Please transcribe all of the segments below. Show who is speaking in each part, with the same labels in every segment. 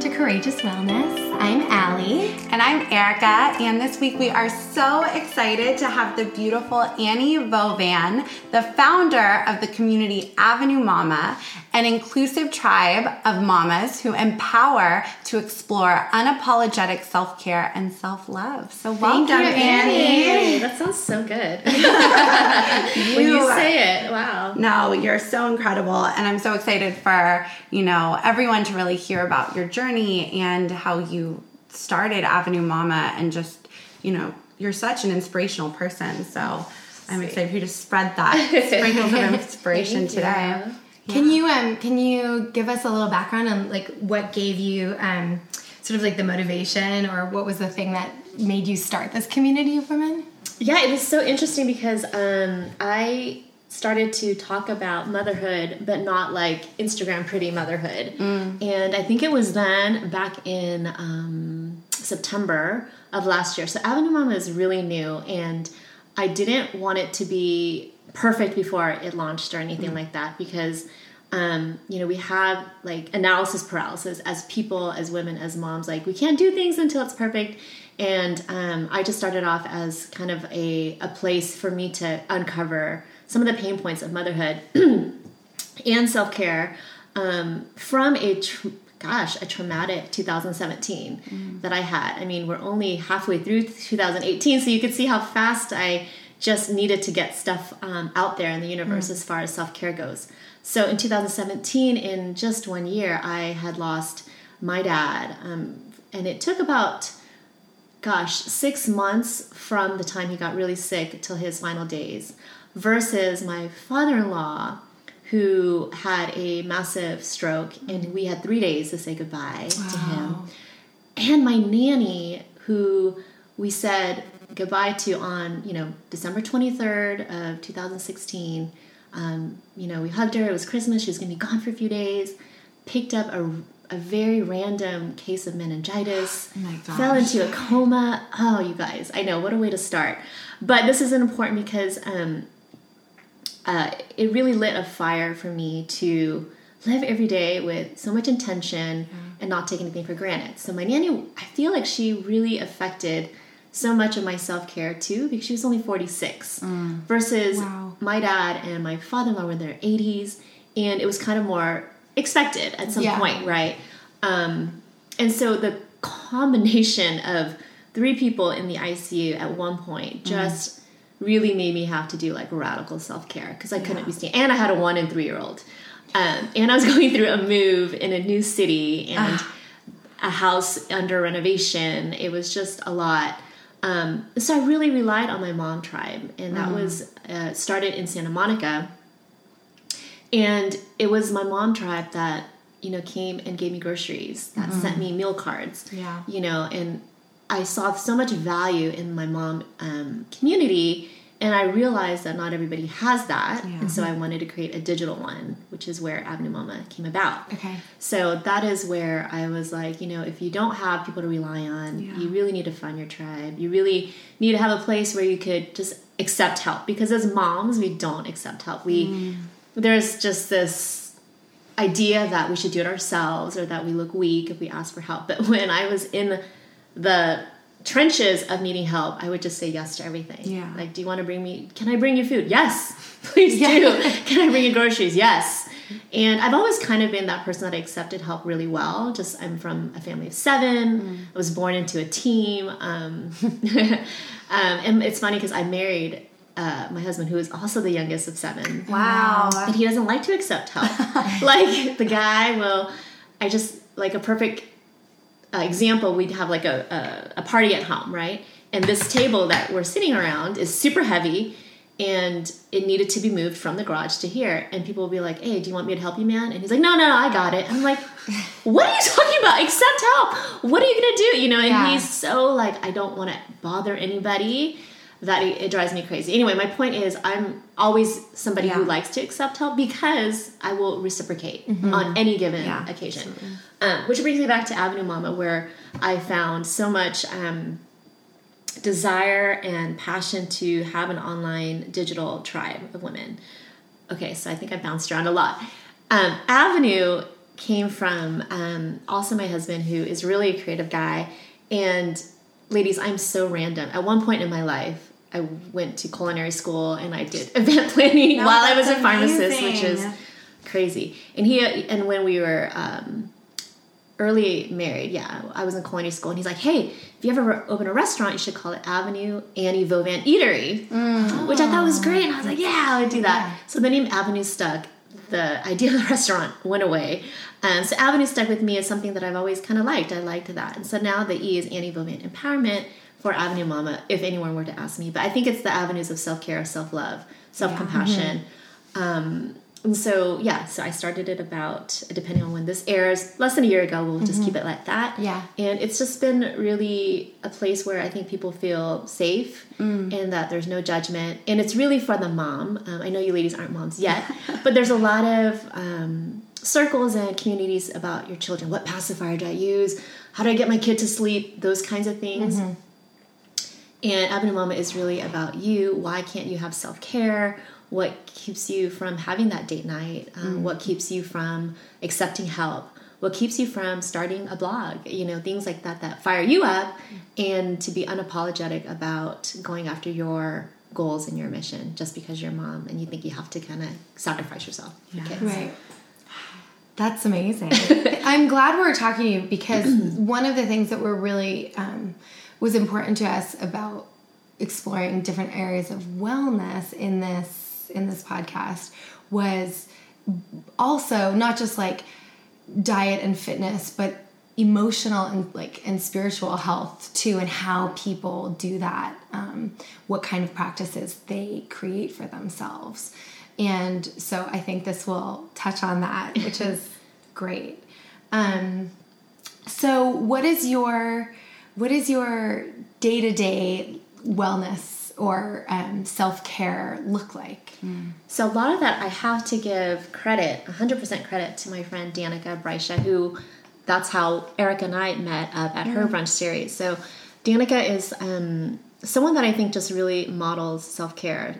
Speaker 1: to Courageous Wellness. I'm Allie.
Speaker 2: And I'm Erica, and this week we are so excited to have the beautiful Annie Vovan, the founder of the community Avenue Mama, an inclusive tribe of mamas who empower to explore unapologetic self care and self love. So, welcome,
Speaker 1: Thank you, Annie.
Speaker 3: Hey, that sounds so good. when you say it, wow.
Speaker 2: No, you're so incredible, and I'm so excited for you know everyone to really hear about your journey and how you started Avenue Mama, and just you know you're such an inspirational person. So I'm excited for you to spread that sprinkles of inspiration
Speaker 3: Thank
Speaker 2: today.
Speaker 3: you.
Speaker 1: Can you um can you give us a little background on like what gave you um sort of like the motivation or what was the thing that made you start this community of women?
Speaker 3: Yeah, it was so interesting because um, I started to talk about motherhood, but not like Instagram pretty motherhood. And I think it was then back in um, September of last year. So Avenue Mama is really new, and I didn't want it to be perfect before it launched or anything like that because. Um, you know, we have like analysis paralysis as people, as women, as moms. Like, we can't do things until it's perfect. And um, I just started off as kind of a, a place for me to uncover some of the pain points of motherhood and self care um, from a tr- gosh a traumatic 2017 that I had. I mean, we're only halfway through 2018, so you could see how fast I just needed to get stuff um, out there in the universe as far as self care goes. So in 2017, in just one year, I had lost my dad, um, and it took about gosh, six months from the time he got really sick till his final days, versus my father in law, who had a massive stroke, and we had three days to say goodbye to him, and my nanny, who we said goodbye to on, you know, December 23rd of 2016. Um, you know, we hugged her, it was Christmas, she was gonna be gone for a few days, picked up a a very random case of meningitis,
Speaker 2: gosh.
Speaker 3: fell into a coma. Oh, you guys, I know what a way to start. But this is important because um, uh, it really lit a fire for me to live every day with so much intention and not take anything for granted. So my nanny, I feel like she really affected so much of my self care too because she was only 46 versus
Speaker 2: Wow.
Speaker 3: my dad and my father in law were in their 80s, and it was kind of more expected at some
Speaker 1: Yeah.
Speaker 3: point, right? Um, and so the combination of three people in the ICU at one point just really made me have to do like radical self care because I couldn't be staying. And I had a one and three year old. Um, and I was going through a move in a new city and a house under renovation. It was just a lot. Um, so I really relied on my mom tribe, and that was uh, started in Santa Monica. And it was my mom tribe that you know came and gave me groceries, that sent me meal cards.
Speaker 2: Yeah.
Speaker 3: you know, and I saw so much value in my mom um, community, and I realized that not everybody has that, and so I wanted to create a digital one, which is where Avenue Mama came about.
Speaker 1: Okay.
Speaker 3: So that is where I was like, you know, if you don't have people to rely on, you really need to find your tribe. You really need to have a place where you could just accept help because as moms, we don't accept help. We there's just this idea that we should do it ourselves or that we look weak if we ask for help. But when I was in the trenches of needing help, I would just say yes to everything.
Speaker 2: Yeah.
Speaker 3: Like, do you want to bring me? Can I bring you food? Yes, please do. Can I bring you groceries? Yes. And I've always kind of been that person that I accepted help really well. Just I'm from a family of seven. I was born into a team. Um, um, and it's funny because I married uh, my husband, who is also the youngest of seven
Speaker 2: Wow.
Speaker 3: and he doesn't like to accept help. like the guy will, I just like a perfect uh, example. We'd have like a, a a party at home, right? And this table that we're sitting around is super heavy, and it needed to be moved from the garage to here. And people will be like, "Hey, do you want me to help you, man?" And he's like, "No, no, no I got it." I'm like, "What are you talking about? Accept help. What are you gonna do?" You know? And
Speaker 1: Yeah.
Speaker 3: he's so like, "I don't want to bother anybody." That it, it drives me crazy. Anyway, my point is, I'm always somebody who likes to accept help because I will reciprocate on any given
Speaker 2: Yeah,
Speaker 3: occasion. Um, which brings me back to Avenue Mama, where I found so much um, desire and passion to have an online digital tribe of women. Okay, so I think I bounced around a lot. Um, Avenue came from um, also my husband, who is really a creative guy. And ladies, I'm so random. At one point in my life, I went to culinary school and I did event planning
Speaker 2: No,
Speaker 3: while I was a pharmacist, which is crazy. And he and when we were um, early married, yeah, I was in culinary school, and he's like, "Hey, if you ever open a restaurant, you should call it Avenue Annie Vovan Eatery," which I thought was great. And I was like, "Yeah, I would do that." So the name Avenue stuck. The idea of the restaurant went away. Um, so Avenue stuck with me as something that I've always kind of liked. I liked that, and so now the E is Annie Vovan Empowerment for Avenue Mama. If anyone were to ask me, but I think it's the avenues of self care, self love, self compassion. Um, and so, yeah, so I started it about, depending on when this airs, less than a year ago. We'll just keep it like that.
Speaker 1: Yeah.
Speaker 3: And it's just been really a place where I think people feel safe and that there's no judgment. And it's really for the mom. Um, I know you ladies aren't moms yet, but there's a lot of um, circles and communities about your children. What pacifier do I use? How do I get my kid to sleep? Those kinds of things. And Avenue Mama is really about you. Why can't you have self care? What keeps you from having that date night? Um, What keeps you from accepting help? What keeps you from starting a blog? You know, things like that that fire you up and to be unapologetic about going after your goals and your mission just because you're a mom and you think you have to kind of sacrifice yourself for kids.
Speaker 1: Right. That's amazing. I'm glad we're talking to you because one of the things that were really um, was important to us about exploring different areas of wellness in this in this podcast was also not just like diet and fitness, but emotional and like and spiritual health too, and how people do that. Um, what kind of practices they create for themselves, and so I think this will touch on that, which is great. Um, so, what is your what is your day to day wellness or um, self care look like?
Speaker 3: So a lot of that I have to give credit, 100% credit to my friend Danica Brycia, who that's how Erica and I met up at her brunch series. So Danica is um, someone that I think just really models self care,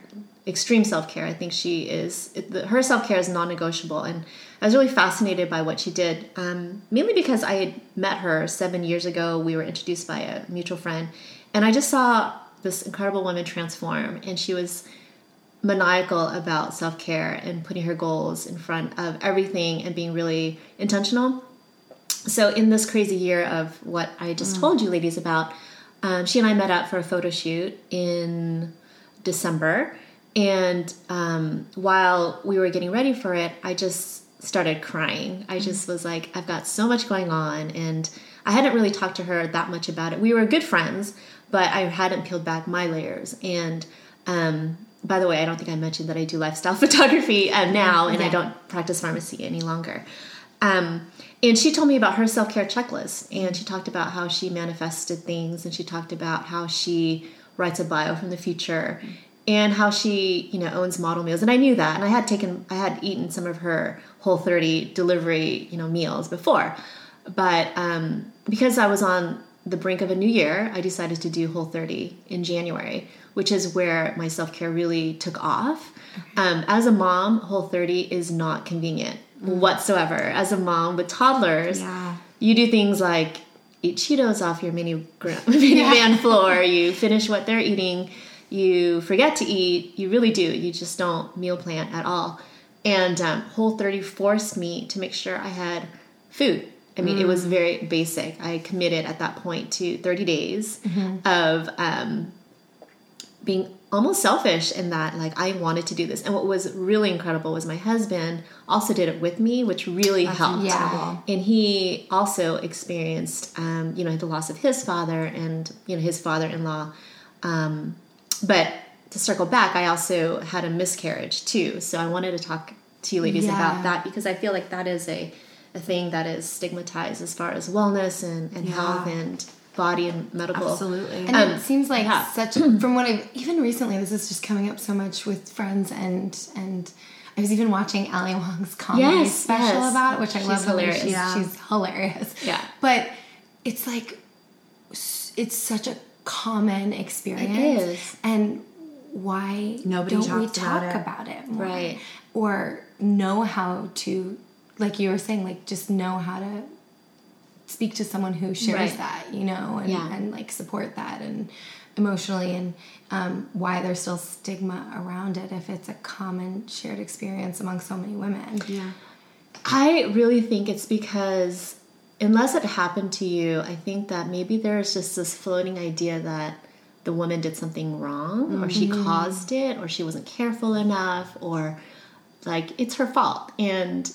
Speaker 3: extreme self care. I think she is her self care is non-negotiable, and I was really fascinated by what she did. Um, mainly because I had met her seven years ago. We were introduced by a mutual friend, and I just saw this incredible woman transform, and she was maniacal about self care and putting her goals in front of everything and being really intentional. So, in this crazy year of what I just told you ladies about, um, she and I met up for a photo shoot in December. And um, while we were getting ready for it, I just started crying. I just was like, I've got so much going on. And I hadn't really talked to her that much about it. We were good friends, but I hadn't peeled back my layers. And um, by the way, I don't think I mentioned that I do lifestyle photography uh, now and I don't practice pharmacy any longer. Um, and she told me about her self care checklist, and she talked about how she manifested things, and she talked about how she writes a bio from the future, and how she, you know, owns model meals. And I knew that, and I had taken, I had eaten some of her Whole 30 delivery, you know, meals before, but um, because I was on the brink of a new year, I decided to do Whole 30 in January, which is where my self care really took off. Um, as a mom, Whole 30 is not convenient whatsoever. As a mom with toddlers,
Speaker 2: Yeah.
Speaker 3: you do things like eat Cheetos off your mini minivan floor. You finish what they're eating. You forget to eat. You really do. You just don't meal plan at all. And um, Whole 30 forced me to make sure I had food. I mean, it was very basic. I committed at that point to 30 days of um, being almost selfish in that like I wanted to do this. And what was really incredible was my husband also did it with me, which really helped.
Speaker 1: incredible.
Speaker 3: And he also experienced um, you know, the loss of his father and you know his father-in-law. Um, but to circle back, I also had a miscarriage too. So I wanted to talk to you ladies
Speaker 1: Yeah.
Speaker 3: about that because I feel like that is a a thing that is stigmatized as far as wellness and, and health and body and medical.
Speaker 2: Absolutely.
Speaker 1: And
Speaker 3: Um,
Speaker 1: it seems like
Speaker 3: yeah.
Speaker 1: such from what I've even recently this is just coming up so much with friends and and I was even watching Ali Wong's comedy
Speaker 3: Yes,
Speaker 1: special
Speaker 3: yes.
Speaker 1: about it, which I
Speaker 3: She's
Speaker 1: love. the way
Speaker 3: hilarious.
Speaker 1: She's,
Speaker 2: Yeah.
Speaker 1: she's hilarious.
Speaker 3: Yeah.
Speaker 1: But it's like it's such a common experience.
Speaker 3: is.
Speaker 1: And why
Speaker 2: Nobody
Speaker 1: don't we
Speaker 2: talks about
Speaker 1: talk
Speaker 2: it.
Speaker 1: about it more?
Speaker 3: Right.
Speaker 1: Or know how to like you were saying, like just know how to speak to someone who shares
Speaker 3: Right.
Speaker 1: that, you know, and,
Speaker 3: Yeah.
Speaker 1: and like support that and emotionally and um, why there's still stigma around it if it's a common shared experience among so many women.
Speaker 2: Yeah.
Speaker 3: I really think it's because unless it happened to you, I think that maybe there's just this floating idea that the woman did something wrong or she caused it or she wasn't careful enough or like it's her fault. And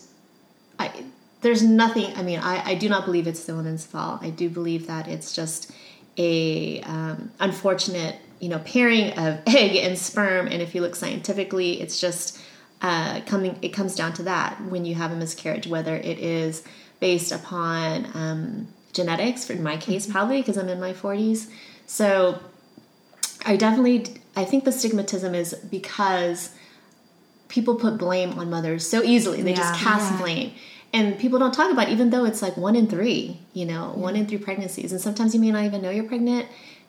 Speaker 3: I there's nothing I mean, I, I do not believe it's the woman's fault. I do believe that it's just a um, unfortunate, you know, pairing of egg and sperm. And if you look scientifically, it's just uh, coming. It comes down to that when you have a miscarriage, whether it is based upon um, genetics. For in my case, probably because I'm in my 40s. So I definitely, I think the stigmatism is because people put blame on mothers so easily. They just cast
Speaker 1: Yeah.
Speaker 3: blame. And people don't talk about it, even though it's like one in three, you know, one in three pregnancies. And sometimes you may not even know you're pregnant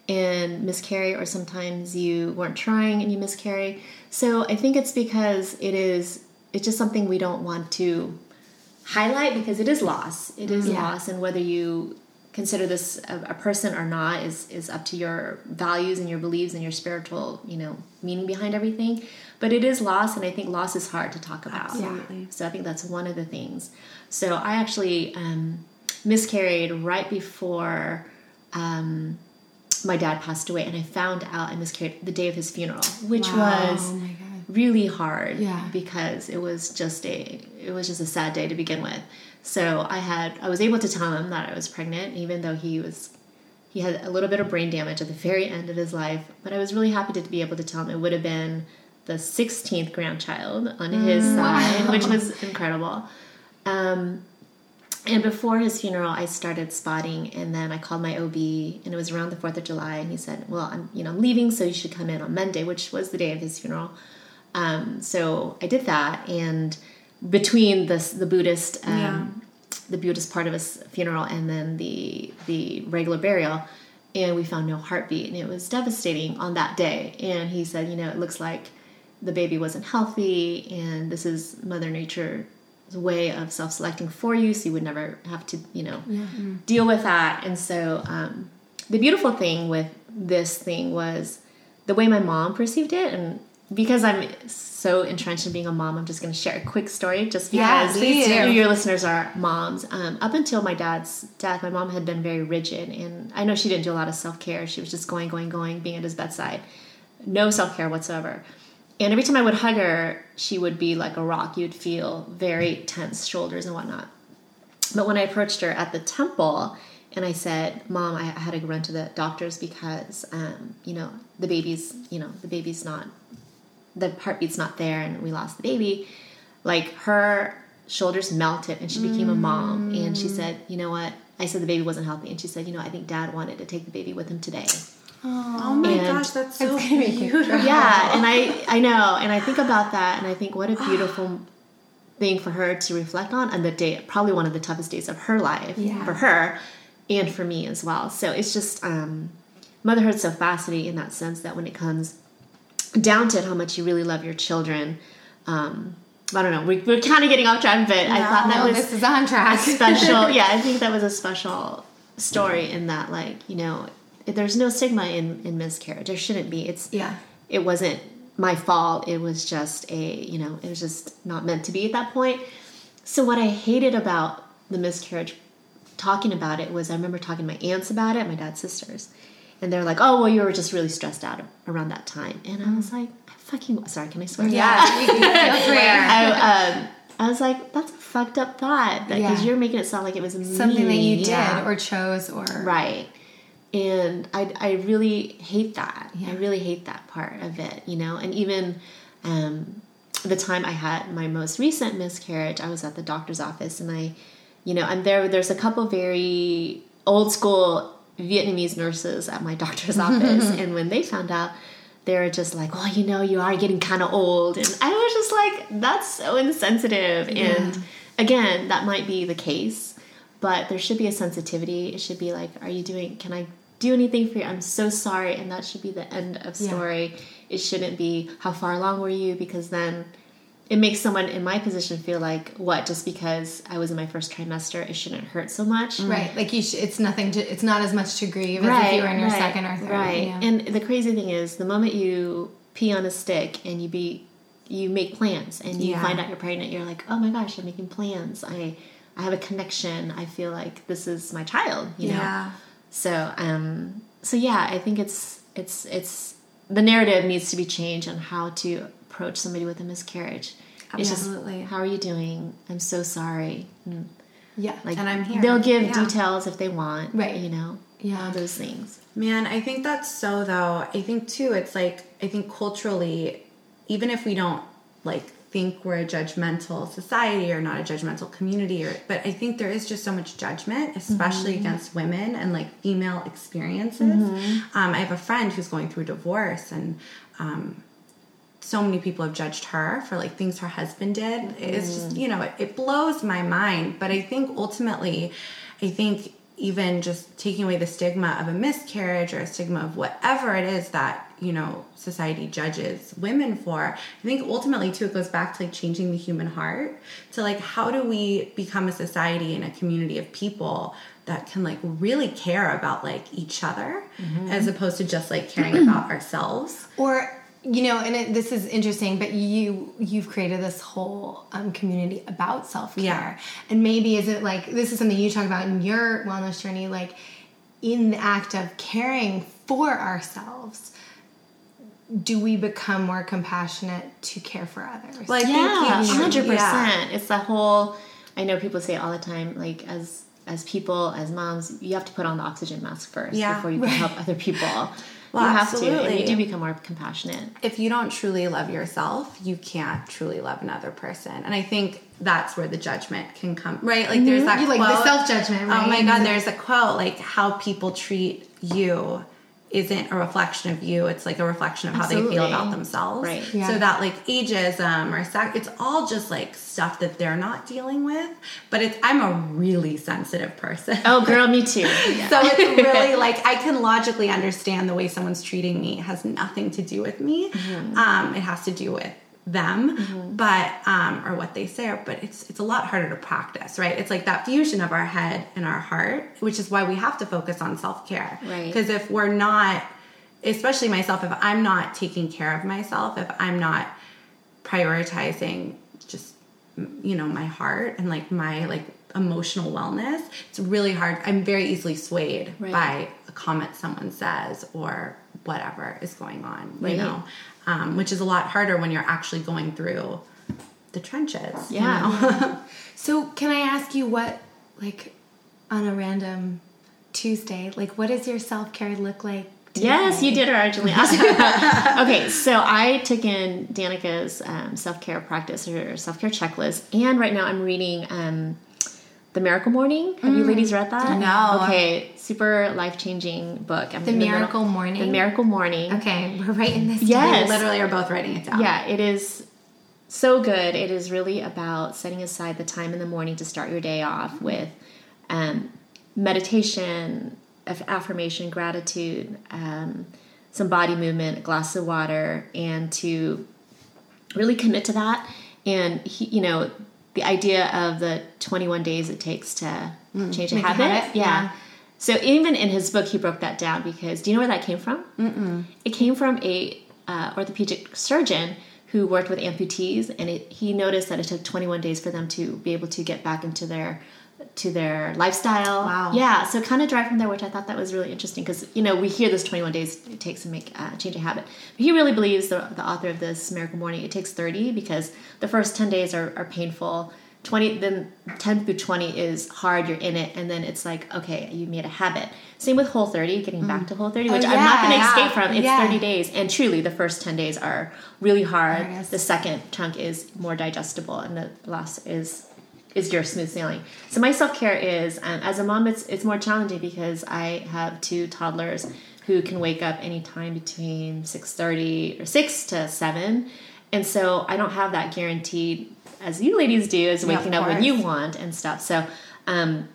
Speaker 3: and miscarry, or sometimes you weren't trying and you miscarry. So I think it's because it is, it's just something we don't want to highlight because it is loss. It is
Speaker 1: Yeah.
Speaker 3: loss. And whether you consider this a, a person or not is is up to your values and your beliefs and your spiritual you know meaning behind everything but it is loss and i think loss is hard to talk about
Speaker 2: Absolutely.
Speaker 3: so i think that's one of the things so i actually um, miscarried right before um, my dad passed away and i found out i miscarried the day of his funeral which
Speaker 1: Wow.
Speaker 3: was
Speaker 1: Oh
Speaker 3: really hard
Speaker 1: Yeah.
Speaker 3: because it was just a it was just a sad day to begin with so i had i was able to tell him that i was pregnant even though he was he had a little bit of brain damage at the very end of his life but i was really happy to be able to tell him it would have been the 16th grandchild on his side which was incredible um, and before his funeral, I started spotting, and then I called my OB, and it was around the Fourth of July, and he said, "Well, I'm you know I'm leaving, so you should come in on Monday, which was the day of his funeral." Um, so I did that, and between the the Buddhist um,
Speaker 2: Yeah.
Speaker 3: the Buddhist part of his funeral and then the the regular burial, and we found no heartbeat, and it was devastating on that day. And he said, "You know, it looks like the baby wasn't healthy, and this is Mother Nature's way of self-selecting for you so you would never have to you know deal with that. And so um, the beautiful thing with this thing was the way my mom perceived it and because i'm so entrenched in being a mom i'm just going to share a quick story just
Speaker 1: Yeah,
Speaker 3: because
Speaker 1: please do.
Speaker 3: your listeners are moms. Um, up until my dad's death my mom had been very rigid and i know she didn't do a lot of self-care. She was just going going going being at his bedside. No self-care whatsoever and every time I would hug her, she would be like a rock. You'd feel very tense shoulders and whatnot. But when I approached her at the temple and I said, Mom, I had to run to the doctors because, um, you know, the baby's, you know, the baby's not, the heartbeat's not there and we lost the baby. Like her shoulders melted and she became a mom. And she said, You know what? I said the baby wasn't healthy. And she said, You know, I think dad wanted to take the baby with him today.
Speaker 2: Oh my
Speaker 3: And-
Speaker 2: gosh, that's so
Speaker 1: It's
Speaker 2: beautiful.
Speaker 3: yeah and i i know and i think about that and i think what a beautiful thing for her to reflect on on the day probably one of the toughest days of her life
Speaker 1: Yeah.
Speaker 3: for her and for me as well so it's just um motherhood's so fascinating in that sense that when it comes down to it, how much you really love your children um i don't know we, we're kind of getting off track but i thought that
Speaker 1: No,
Speaker 3: was
Speaker 1: this is on track.
Speaker 3: special yeah i think that was a special story in that like you know there's no stigma in in miscarriage there shouldn't be it's
Speaker 1: Yeah.
Speaker 3: it wasn't my fault it was just a you know it was just not meant to be at that point so what i hated about the miscarriage talking about it was i remember talking to my aunts about it my dad's sisters and they're like oh well you were just really stressed out around that time and i was like I fucking sorry can i swear
Speaker 1: Yeah, you can feel free.
Speaker 3: I, um, I was like, that's a fucked up thought because
Speaker 1: Yeah.
Speaker 3: you're making it sound like it was
Speaker 1: Something that you did
Speaker 3: Yeah.
Speaker 1: or chose or
Speaker 3: right. And I, I really hate that. I really hate that part of it, you know. And even um, the time I had my most recent miscarriage, I was at the doctor's office, and I, you know, and there there's a couple very old school Vietnamese nurses at my doctor's office, and when they found out, they were just like, "Well, you know, you are getting kind of old," and I was just like, "That's so insensitive." And again, that might be the case, but there should be a sensitivity. It should be like, "Are you doing? Can I do anything for you? I'm so sorry," and that should be the end of
Speaker 1: Yeah.
Speaker 3: story. It shouldn't be how far along were you because then it makes someone in my position feel like what just because I was in my first trimester it shouldn't hurt so much. Mm.
Speaker 1: Right. Like you sh- it's nothing to it's not as much to grieve as if you were in your
Speaker 3: right,
Speaker 1: second or third.
Speaker 3: Right.
Speaker 1: Yeah.
Speaker 3: And the crazy thing is, the moment you pee on a stick and you be, you make plans and you
Speaker 2: Yeah.
Speaker 3: find out you're pregnant, you're like, oh my gosh, I'm making plans. I, I have a connection. I feel like this is my child. You know. So, um, so yeah, I think it's it's it's the narrative needs to be changed on how to approach somebody with a miscarriage.
Speaker 2: Absolutely.
Speaker 3: just, how are you doing? I'm so sorry. And,
Speaker 1: yeah.
Speaker 3: Like
Speaker 2: And I'm here.
Speaker 3: They'll give
Speaker 2: Yeah.
Speaker 3: details if they want.
Speaker 1: Right.
Speaker 3: You know.
Speaker 1: Yeah.
Speaker 3: All those things.
Speaker 2: Man, I think that's so though. I think too, it's like, I think culturally, even if we don't like think we're a judgmental society or not a judgmental community, or, but I think there is just so much judgment, especially against women and like female experiences. Um, I have a friend who's going through divorce and, um, so many people have judged her for like things her husband did. It's just, you know, it, it blows my mind. But I think ultimately, I think even just taking away the stigma of a miscarriage or a stigma of whatever it is that, you know, society judges women for, I think ultimately too, it goes back to like changing the human heart to like, how do we become a society and a community of people that can like really care about like each other as opposed to just like caring about ourselves.
Speaker 1: Or you know, and it, this is interesting, but you you've created this whole um, community about self care,
Speaker 2: Yeah.
Speaker 1: and maybe is it like this is something you talk about in your wellness journey, like in the act of caring for ourselves. Do we become more compassionate to care for others?
Speaker 2: Like,
Speaker 3: yeah,
Speaker 2: you-
Speaker 3: hundred
Speaker 2: yeah.
Speaker 3: percent. It's the whole. I know people say all the time. Like as as people, as moms, you have to put on the oxygen mask first
Speaker 2: Yeah.
Speaker 3: before you can help other people.
Speaker 2: Well,
Speaker 3: you have to, and you do become more compassionate.
Speaker 2: if you don't truly love yourself, you can't truly love another person. And I think that's where the judgment can come, right? Like there's mm-hmm. that
Speaker 1: You like the self-judgment,
Speaker 2: Oh my god, mm-hmm. there's a quote like how people treat you isn't a reflection of you. It's like a reflection of how they feel about themselves.
Speaker 3: Right.
Speaker 1: Yeah.
Speaker 2: So that like ageism or sex, it's all just like stuff that they're not dealing with. But it's I'm a really sensitive person.
Speaker 3: Oh, girl, me too. Yeah.
Speaker 2: So it's really like I can logically understand the way someone's treating me It has nothing to do with me.
Speaker 3: Mm-hmm.
Speaker 2: Um, it has to do with them, but um, or what they say. But it's it's a lot harder to practice, right? It's like that fusion of our head and our heart, which is why we have to focus on self care.
Speaker 3: Right.
Speaker 2: Because if we're not, especially myself, if I'm not taking care of myself, if I'm not prioritizing just you know my heart and like my like emotional wellness it's really hard i'm very easily swayed
Speaker 3: Right.
Speaker 2: by a comment someone says or whatever is going on
Speaker 3: Right.
Speaker 2: you know um, which is a lot harder when you're actually going through the trenches you
Speaker 3: Yeah.
Speaker 2: know?
Speaker 1: So, can I ask you what, like, on a random Tuesday, like, what does your self care look like?
Speaker 3: Yes, you did originally ask that. Okay, so I took in Danica's um, self care practice or self care checklist, and right now I'm reading um, The Miracle Morning. Have you ladies read that?
Speaker 2: No.
Speaker 3: Okay, super life changing book. I'm
Speaker 1: The
Speaker 3: middle-
Speaker 1: Miracle Morning?
Speaker 3: The Miracle Morning.
Speaker 1: Okay, we're writing this.
Speaker 3: Yes.
Speaker 2: we literally are both writing it down
Speaker 3: Yeah, it is so good. It is really about setting aside the time in the morning to start your day off with um, meditation, affirmation, gratitude, um, some body movement, a glass of water, and to really commit to that. And he, you know, the idea of the 21 days it takes to change a
Speaker 1: Make a
Speaker 3: habit.
Speaker 1: habit,
Speaker 3: yeah.
Speaker 1: yeah.
Speaker 3: So even in his book, he broke that down because do you know where that came from? Mm-mm. It came from a uh, orthopedic surgeon who worked with amputees, and it, he noticed that it took 21 days for them to be able to get back into their to their lifestyle.
Speaker 2: Wow.
Speaker 3: Yeah. So kind of drive from there, which I thought that was really interesting because you know we hear this 21 days it takes to make uh, change a habit, but he really believes the, the author of this Miracle Morning it takes 30 because the first 10 days are, are painful. 20 then 10 through 20 is hard you're in it and then it's like okay you made a habit same with whole 30 getting back to whole 30 which
Speaker 1: Oh,
Speaker 3: i'm not going to
Speaker 1: yeah,
Speaker 3: escape from it's
Speaker 1: yeah.
Speaker 3: 30 days and truly the first 10 days are really hard the second chunk is more digestible and the last is is your smooth sailing. So my self-care is um, as a mom it's it's more challenging because i have two toddlers who can wake up anytime between 6.30 or 6 to 7 and so i don't have that guaranteed as you ladies do is
Speaker 2: Yeah,
Speaker 3: waking up when you want and stuff. So um,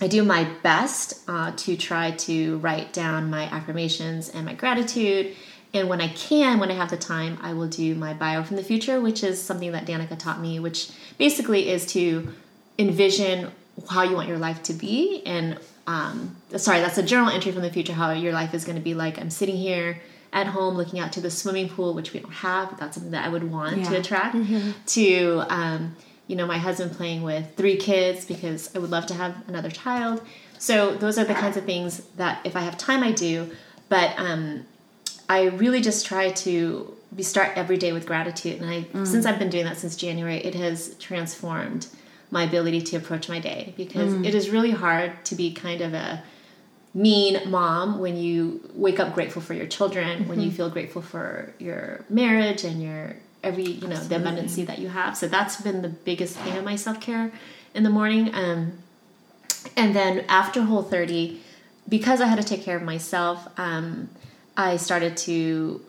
Speaker 3: I do my best uh, to try to write down my affirmations and my gratitude And when I can, when I have the time, I will do my bio from the future, which is something that Danica taught me, which basically is to envision how you want your life to be. And um, sorry, that's a journal entry from the future, how your life is going to be like. I'm sitting here at home looking out to the swimming pool, which we don't have. But that's something that I would want to
Speaker 2: Yeah.
Speaker 3: attract. To, um, you know, my husband playing with three kids because I would love to have another child. So those are the kinds of things that if I have time, I do. But um, I really just try to be start every day with gratitude, and I since I've been doing that since January, it has transformed my ability to approach my day because it is really hard to be kind of a mean mom when you wake up grateful for your children, when you feel grateful for your marriage and your every you know the abundancy that you have. So that's been the biggest thing of my self care in the morning. Um, and then after Whole 30, because I had to take care of myself, um, I started to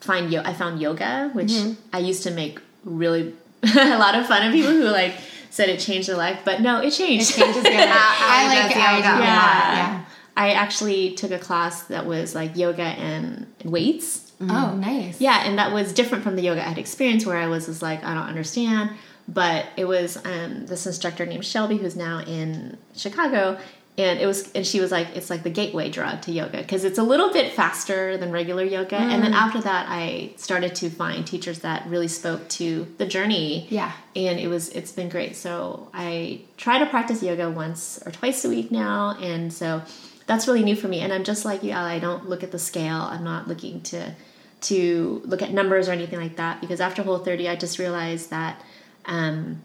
Speaker 3: find yo- I found yoga, which I used to make really a lot of fun of people who like said it changed their life, but no, it changed.
Speaker 2: It changes your life.
Speaker 1: I like I do
Speaker 2: yoga.
Speaker 3: Yeah.
Speaker 1: Yeah.
Speaker 3: I actually took a class that was like yoga and weights.
Speaker 1: Oh, nice.
Speaker 3: Yeah, and that was different from the yoga I had experienced where I was just like, I don't understand. But it was um, this instructor named Shelby who's now in Chicago. And it was, and she was like, it's like the gateway drug to yoga because it's a little bit faster than regular yoga. And then after that, I started to find teachers that really spoke to the journey.
Speaker 1: Yeah.
Speaker 3: And it was, it's been great. So I try to practice yoga once or twice a week now. And so that's really new for me. And I'm just like you, Allie, I don't look at the scale. I'm not looking to to look at numbers or anything like that because after Whole 30, I just realized that, um,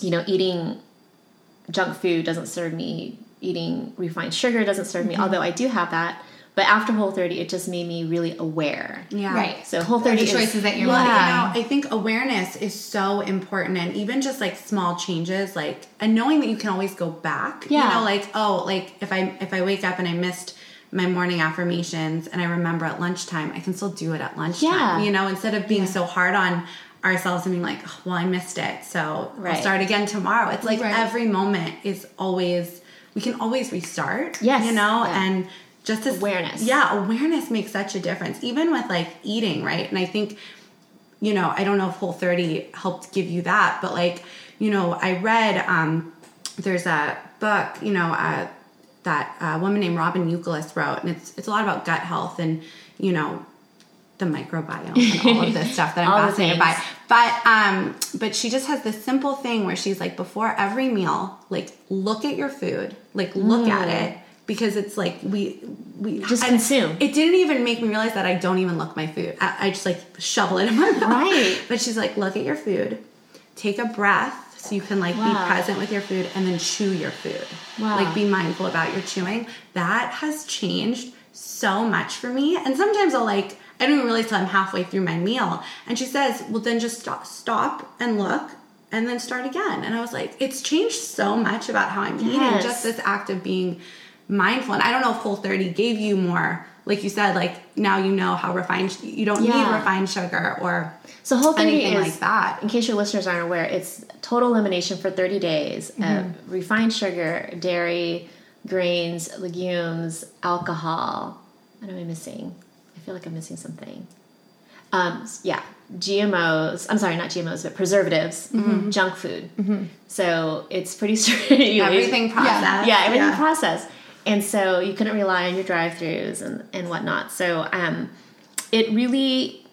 Speaker 3: you know, eating junk food doesn't serve me. Eating refined sugar doesn't serve me. Mm-hmm. Although I do have that, but after Whole 30, it just made me really aware.
Speaker 2: Yeah.
Speaker 1: Right.
Speaker 3: So Whole
Speaker 1: The
Speaker 3: 30 is-
Speaker 1: choices that you're
Speaker 2: Well,
Speaker 1: making.
Speaker 2: you know, I think awareness is so important, and even just like small changes, like and knowing that you can always go back.
Speaker 3: Yeah.
Speaker 2: You know, like oh, like if I if I wake up and I missed my morning affirmations, and I remember at lunchtime, I can still do it at lunchtime.
Speaker 3: Yeah.
Speaker 2: You know, instead of being so hard on ourselves and being like, oh, well, I missed it, so
Speaker 3: Right.
Speaker 2: I'll start again tomorrow. It's like
Speaker 1: Right.
Speaker 2: every moment is always we can always restart.
Speaker 3: Yes.
Speaker 2: You know,
Speaker 3: Yeah.
Speaker 2: and just this
Speaker 3: Awareness.
Speaker 2: Yeah, awareness makes such a difference, even with like eating, right? And I think you know, I don't know if Whole 30 helped give you that, but like, you know, I read um there's a book, you know, uh that a woman named Robyn Youkilis wrote, and it's it's a lot about gut health and, you know, the microbiome and all of this stuff that I'm fascinated by. But um but she just has this simple thing where she's like before every meal, like look at your food, like look at it because it's like we we
Speaker 3: Mm. Just
Speaker 2: I-
Speaker 3: consume.
Speaker 2: It didn't even make me realize that I don't even look my food. I, I just like shovel it in my mouth.
Speaker 3: Right.
Speaker 2: But she's like, look at your food, take a breath so you can like be present with your food, and then chew your food.
Speaker 3: Wow.
Speaker 2: Like be mindful about your chewing. That has changed so much for me. And sometimes I'll like I don't even realize till I'm halfway through my meal, and she says, well then just stop, stop and look. And then start again. And I was like, it's changed so much about how I'm eating. Just this act of being mindful. And I don't know if Whole 30 gave you more, like you said, like now you know how refined, you don't need refined sugar or
Speaker 3: So Whole 30
Speaker 2: anything
Speaker 3: is
Speaker 2: like that.
Speaker 3: in case your listeners aren't aware, it's total elimination for 30 days of
Speaker 2: Mm-hmm.
Speaker 3: refined sugar, dairy, grains, legumes, alcohol. What am I missing? Feel like I'm missing something. Um, yeah, GMOs. I'm sorry, not GMOs, but preservatives, junk food. So it's pretty strict.
Speaker 2: Everything processed.
Speaker 3: yeah, everything processed. And so you couldn't rely on your drive-throughs and, and whatnot. So um, it really,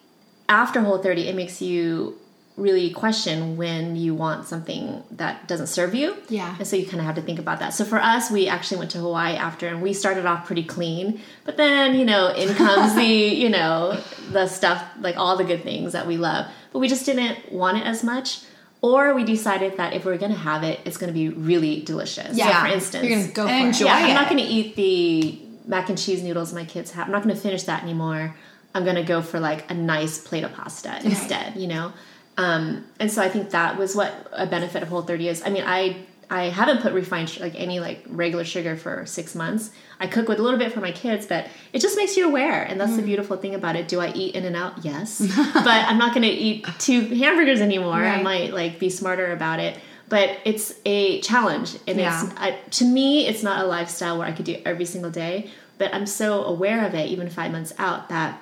Speaker 3: after Whole 30, it makes you really question when you want something that doesn't serve you.
Speaker 1: Yeah.
Speaker 3: And so you kind of have to think about that. So for us, we actually went to Hawaii after and we started off pretty clean. But then, you know, in comes the, you know, the stuff, like all the good things that we love. But we just didn't want it as much. Or we decided that if we're going to have it, it's going to be really delicious.
Speaker 1: Yeah.
Speaker 3: So for instance,
Speaker 1: You're gonna go for
Speaker 2: enjoy
Speaker 1: it.
Speaker 3: yeah, I'm not going to eat the mac and cheese noodles my kids have. I'm not going to finish that anymore. I'm going to go for like a nice plate of pasta instead, you know? Um, and so I think that was what a benefit of Whole 30 is. I mean, I I haven't put refined like any like regular sugar for six months. I cook with a little bit for my kids, but it just makes you aware, and that's the beautiful thing about it. Do I eat In and Out? Yes, but I'm not going to eat two hamburgers anymore. I might like be smarter about it. But it's a challenge, and
Speaker 2: Yeah.
Speaker 3: it's I, to me, it's not a lifestyle where I could do every single day. But I'm so aware of it, even five months out, that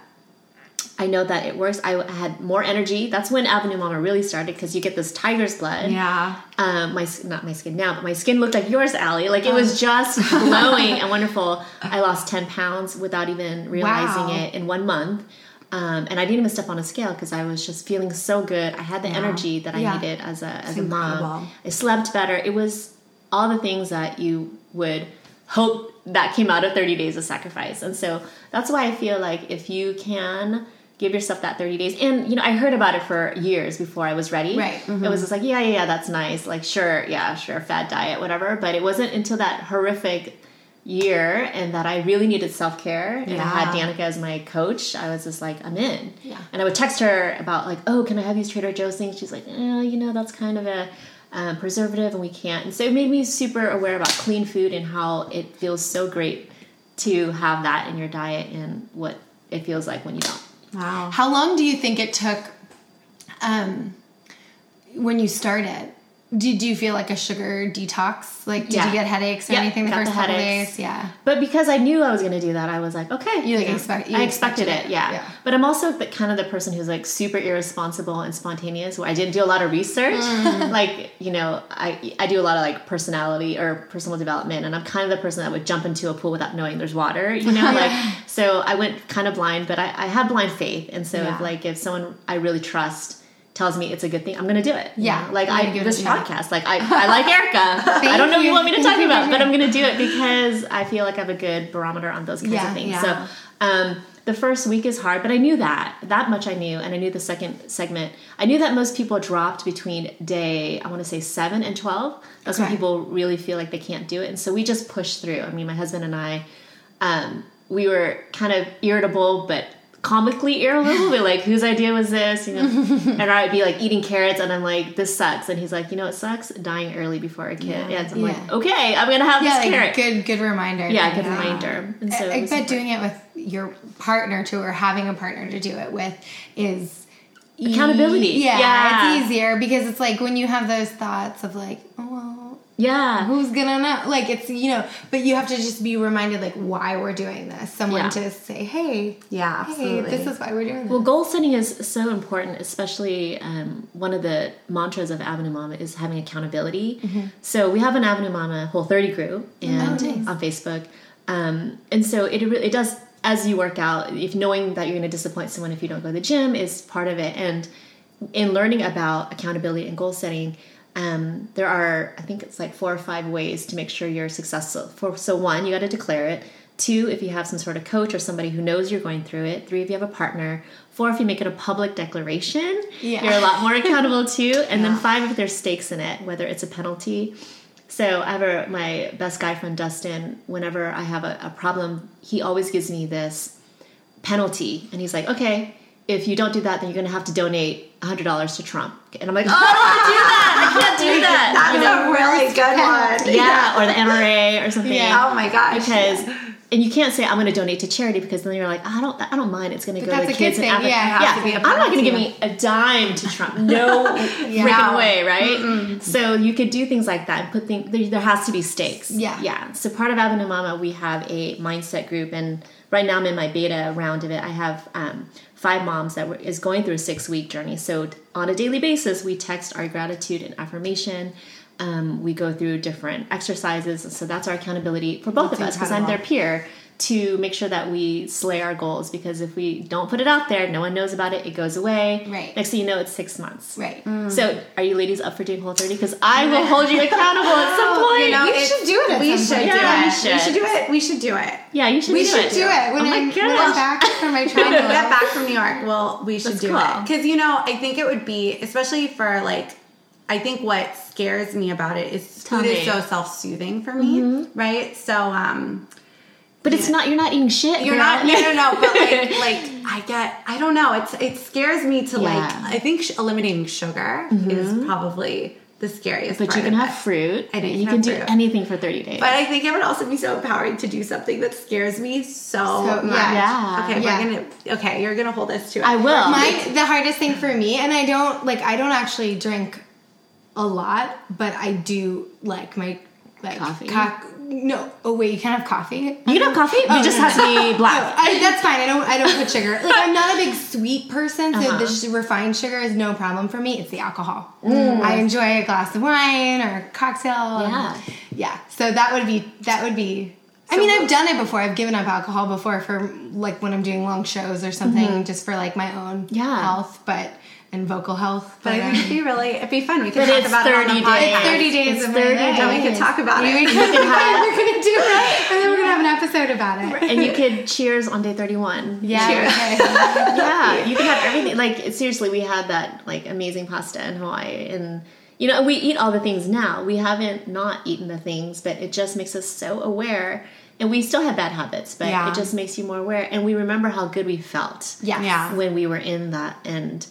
Speaker 3: I know that it works. I had more energy. That's when Avenue Mama really started because you get this tiger's blood.
Speaker 2: Yeah.
Speaker 3: Um, my not my skin now, but my skin looked like yours, Allie. Like it was just glowing and wonderful. I lost ten pounds without even realizing
Speaker 1: Wow.
Speaker 3: it in one month. Um, and I didn't even step on a scale because I was just feeling so good. I had the energy that I
Speaker 1: Yeah.
Speaker 3: needed as a as a
Speaker 2: incredible.
Speaker 3: mom. I slept better. It was all the things that you would hope that came out of 30 days of sacrifice. And so that's why I feel like if you can give yourself that 30 days and you know I heard about it for years before I was ready.
Speaker 1: Right.
Speaker 3: It was just like yeah yeah yeah that's nice. Like sure, yeah, sure fad diet whatever, but it wasn't until that horrific year and that I really needed self-care and I had Danica as my coach. I was just like I'm in.
Speaker 1: Yeah.
Speaker 3: And I would text her about like, oh, can I have these Trader Joe's things? She's like, eh, you know, that's kind of a um, preservative, and we can't. And so it made me super aware about clean food and how it feels so great to have that in your diet and what it feels like when you don't.
Speaker 2: Wow.
Speaker 1: How long do you think it took um, when you started? Did you feel like a sugar detox? Like, did
Speaker 3: Yeah.
Speaker 1: you get headaches or
Speaker 3: Yeah,
Speaker 1: anything the first
Speaker 3: the
Speaker 1: couple days? Yeah.
Speaker 3: But because I knew I was going to do that, I was like, okay.
Speaker 1: You, like,
Speaker 3: yeah.
Speaker 1: expect- you
Speaker 3: I expected,
Speaker 1: expected
Speaker 3: it,
Speaker 1: it,
Speaker 3: yeah. But I'm also the, kind of the person who's like super irresponsible and spontaneous, where I didn't do a lot of research.
Speaker 1: Mm.
Speaker 3: like, you know, I I do a lot of like personality or personal development, and I'm kind of the person that would jump into a pool without knowing there's water. You know, like so I went kind of blind, but I, I had blind faith, and so if like if someone I really trust. Tells me it's a good thing. I'm gonna do it. you
Speaker 1: Yeah,
Speaker 3: know? like I this podcast. Like I, I like Erica. I don't know what you
Speaker 1: you.
Speaker 3: want me to
Speaker 1: Thank
Speaker 3: talk about, but. I'm to do it because I feel like I have a good barometer on those kinds
Speaker 1: Yeah,
Speaker 3: of things.
Speaker 2: yeah.
Speaker 3: So um, the first week is hard, but I knew that. That much I knew. And I knew the second segment. I knew that most people dropped between day, I want to say 7 and 12. That's when people really feel like they can't do it. And so we just pushed through. I mean, my husband and I, um, we were kind of irritable, but comically irritable. We're like, whose idea was this? You know, and I would be like eating carrots, and I'm like, this sucks. And he's like, you know, it sucks dying early before a kid. Yeah, so I'm
Speaker 1: Yeah.
Speaker 3: like, okay, I'm gonna have
Speaker 1: Yeah,
Speaker 3: this
Speaker 1: like
Speaker 3: carrot.
Speaker 1: good, good reminder.
Speaker 3: Yeah, good reminder. And so
Speaker 1: I, I bet doing it with your partner too, or having a partner to do it with, is e-
Speaker 3: Accountability.
Speaker 1: Yeah,
Speaker 3: Yeah.
Speaker 1: it's easier because it's like when you have those thoughts of like, oh, well,
Speaker 3: yeah,
Speaker 1: who's gonna know? Like it's you know, but you have to just be reminded like why we're doing this. Someone
Speaker 3: Yeah.
Speaker 1: to say, hey,
Speaker 2: Yeah,
Speaker 1: hey, this is why we're doing this.
Speaker 3: Well, goal setting is so important, especially um, one of the mantras of Avenue Mama is having accountability. So we have an Avenue Mama Whole 30 group and
Speaker 1: nice.
Speaker 3: on Facebook, um, and so it really it does as you work out. If knowing that you're going to disappoint someone if you don't go to the gym is part of it, and in learning about accountability and goal setting. Um, there are, I think it's like four or five ways to make sure you're successful. For so one, you got to declare it. Two, if you have some sort of coach or somebody who knows you're going through it. Three, if you have a partner. Four, if you make it a public declaration,
Speaker 1: Yeah.
Speaker 3: you're a lot more accountable too. And then five, if there's stakes in it, whether it's a penalty. So I have a, my best guy friend Dustin. Whenever I have a, a problem, he always gives me this penalty, and he's like, "Okay, if you don't do that, then you're going to have to donate hundred dollars to Trump." And I'm like, "Oh, I don't want to do that. I can't do that."
Speaker 2: That's
Speaker 3: you know?
Speaker 2: a really good one.
Speaker 3: yeah, or the NRA or something.
Speaker 1: Yeah.
Speaker 2: Oh my gosh.
Speaker 3: Because and you can't say I'm going to donate to charity because then you're like I don't I don't mind it's going to go to
Speaker 1: a
Speaker 3: kids
Speaker 1: good
Speaker 3: in
Speaker 1: thing,
Speaker 3: Africa.
Speaker 1: yeah. It
Speaker 2: has to be a
Speaker 3: I'm not going to give me a dime to Trump. No freaking
Speaker 2: No.
Speaker 3: way, right? So you could do things like that and put things. There, there has to be stakes.
Speaker 1: Yeah.
Speaker 3: yeah. So part of Avenue Mama, we have a mindset group, and right now I'm in my beta round of it. I have um, five moms that is going through a six week journey. So on a daily basis, we text our gratitude and affirmation. Um, we go through different exercises. So that's our accountability for both
Speaker 2: That's
Speaker 3: of us because I'm their peer to make sure that we slay our goals because if we don't put it out there, no one knows about it, it goes away.
Speaker 1: Right.
Speaker 3: Next thing you know, it's six months.
Speaker 1: right.
Speaker 3: So, are you ladies up for doing Whole 30? Because I will hold you accountable at some point.
Speaker 2: You know,
Speaker 1: We should do it at
Speaker 2: We
Speaker 1: some
Speaker 2: should
Speaker 1: point.
Speaker 2: do
Speaker 3: Yeah,
Speaker 2: it.
Speaker 3: we
Speaker 2: We
Speaker 3: should.
Speaker 2: should do it. We should do it.
Speaker 3: yeah, you should do it.
Speaker 1: We
Speaker 3: do
Speaker 1: should
Speaker 3: it.
Speaker 1: do it when,
Speaker 3: Oh
Speaker 1: I'm, when I'm back from my
Speaker 2: When
Speaker 1: travel.
Speaker 2: we get back from New York, well, we should
Speaker 3: That's
Speaker 2: do
Speaker 3: cool.
Speaker 2: it because you know I think it would be especially for like I think what scares me about it is
Speaker 3: Tell
Speaker 2: food is
Speaker 3: me. Mm-hmm.
Speaker 2: so self soothing for me, right? So um,
Speaker 3: But it's not, you're not eating shit.
Speaker 2: you're
Speaker 3: girl.
Speaker 2: not no no no, but like like I get I don't know it's it scares me to like
Speaker 3: Yeah. Mm-hmm.
Speaker 2: I think sh- eliminating sugar is probably the scariest.
Speaker 3: But
Speaker 2: part
Speaker 3: you can
Speaker 2: of
Speaker 3: have
Speaker 2: it.
Speaker 3: fruit.
Speaker 2: And you
Speaker 3: you
Speaker 2: can
Speaker 3: can do
Speaker 2: fruit.
Speaker 3: anything for 30 days.
Speaker 2: But I think it would also be so empowering to do something that scares me so,
Speaker 1: So,
Speaker 2: much.
Speaker 3: yeah.
Speaker 2: Okay,
Speaker 1: Yeah.
Speaker 2: we're gonna okay, you're gonna hold us to it.
Speaker 3: I will.
Speaker 1: Mine, the hardest thing for me, and I don't like, I don't actually drink a lot, but I do like my like
Speaker 3: Coffee?
Speaker 1: cock- no. Oh wait, you can't have coffee.
Speaker 3: You can have coffee.
Speaker 1: Oh,
Speaker 3: it just
Speaker 1: no,
Speaker 3: has to be black.
Speaker 1: I, that's fine. I don't. I don't put sugar. Like I'm not a big sweet person, so
Speaker 3: Uh-huh.
Speaker 1: the refined sugar is no problem for me. It's the alcohol.
Speaker 3: Mm.
Speaker 1: I enjoy a glass of wine or a cocktail.
Speaker 3: Yeah.
Speaker 1: yeah. So that would be that would be. I mean, I've done it before. I've given up alcohol before for like when I'm doing long shows or something, just for like my own
Speaker 3: Mm-hmm. Yeah.
Speaker 1: health, but and vocal health.
Speaker 2: But I
Speaker 1: um,
Speaker 2: think it'd be really, it'd be fun. We could talk
Speaker 3: it's
Speaker 2: about it on the
Speaker 3: 30
Speaker 2: podcast.
Speaker 3: days.
Speaker 1: It's 30 days
Speaker 3: It's
Speaker 1: of my
Speaker 3: 30
Speaker 1: life.
Speaker 2: And we could talk about
Speaker 1: We
Speaker 2: it.
Speaker 1: could- we're gonna do it, and then we're gonna have an episode about it.
Speaker 3: and you could cheers on day 31.
Speaker 1: Yeah.
Speaker 3: Cheers.
Speaker 1: okay.
Speaker 3: yeah, you can have everything. Like seriously, we had that like amazing pasta in Hawaii, and you know we eat all the things now. We haven't not eaten the things, but it just makes us so aware. And we still have bad habits, but
Speaker 2: Yeah.
Speaker 3: it just makes you more aware. And we remember how good we felt
Speaker 1: Yes.
Speaker 2: Yeah.
Speaker 3: when we were in that and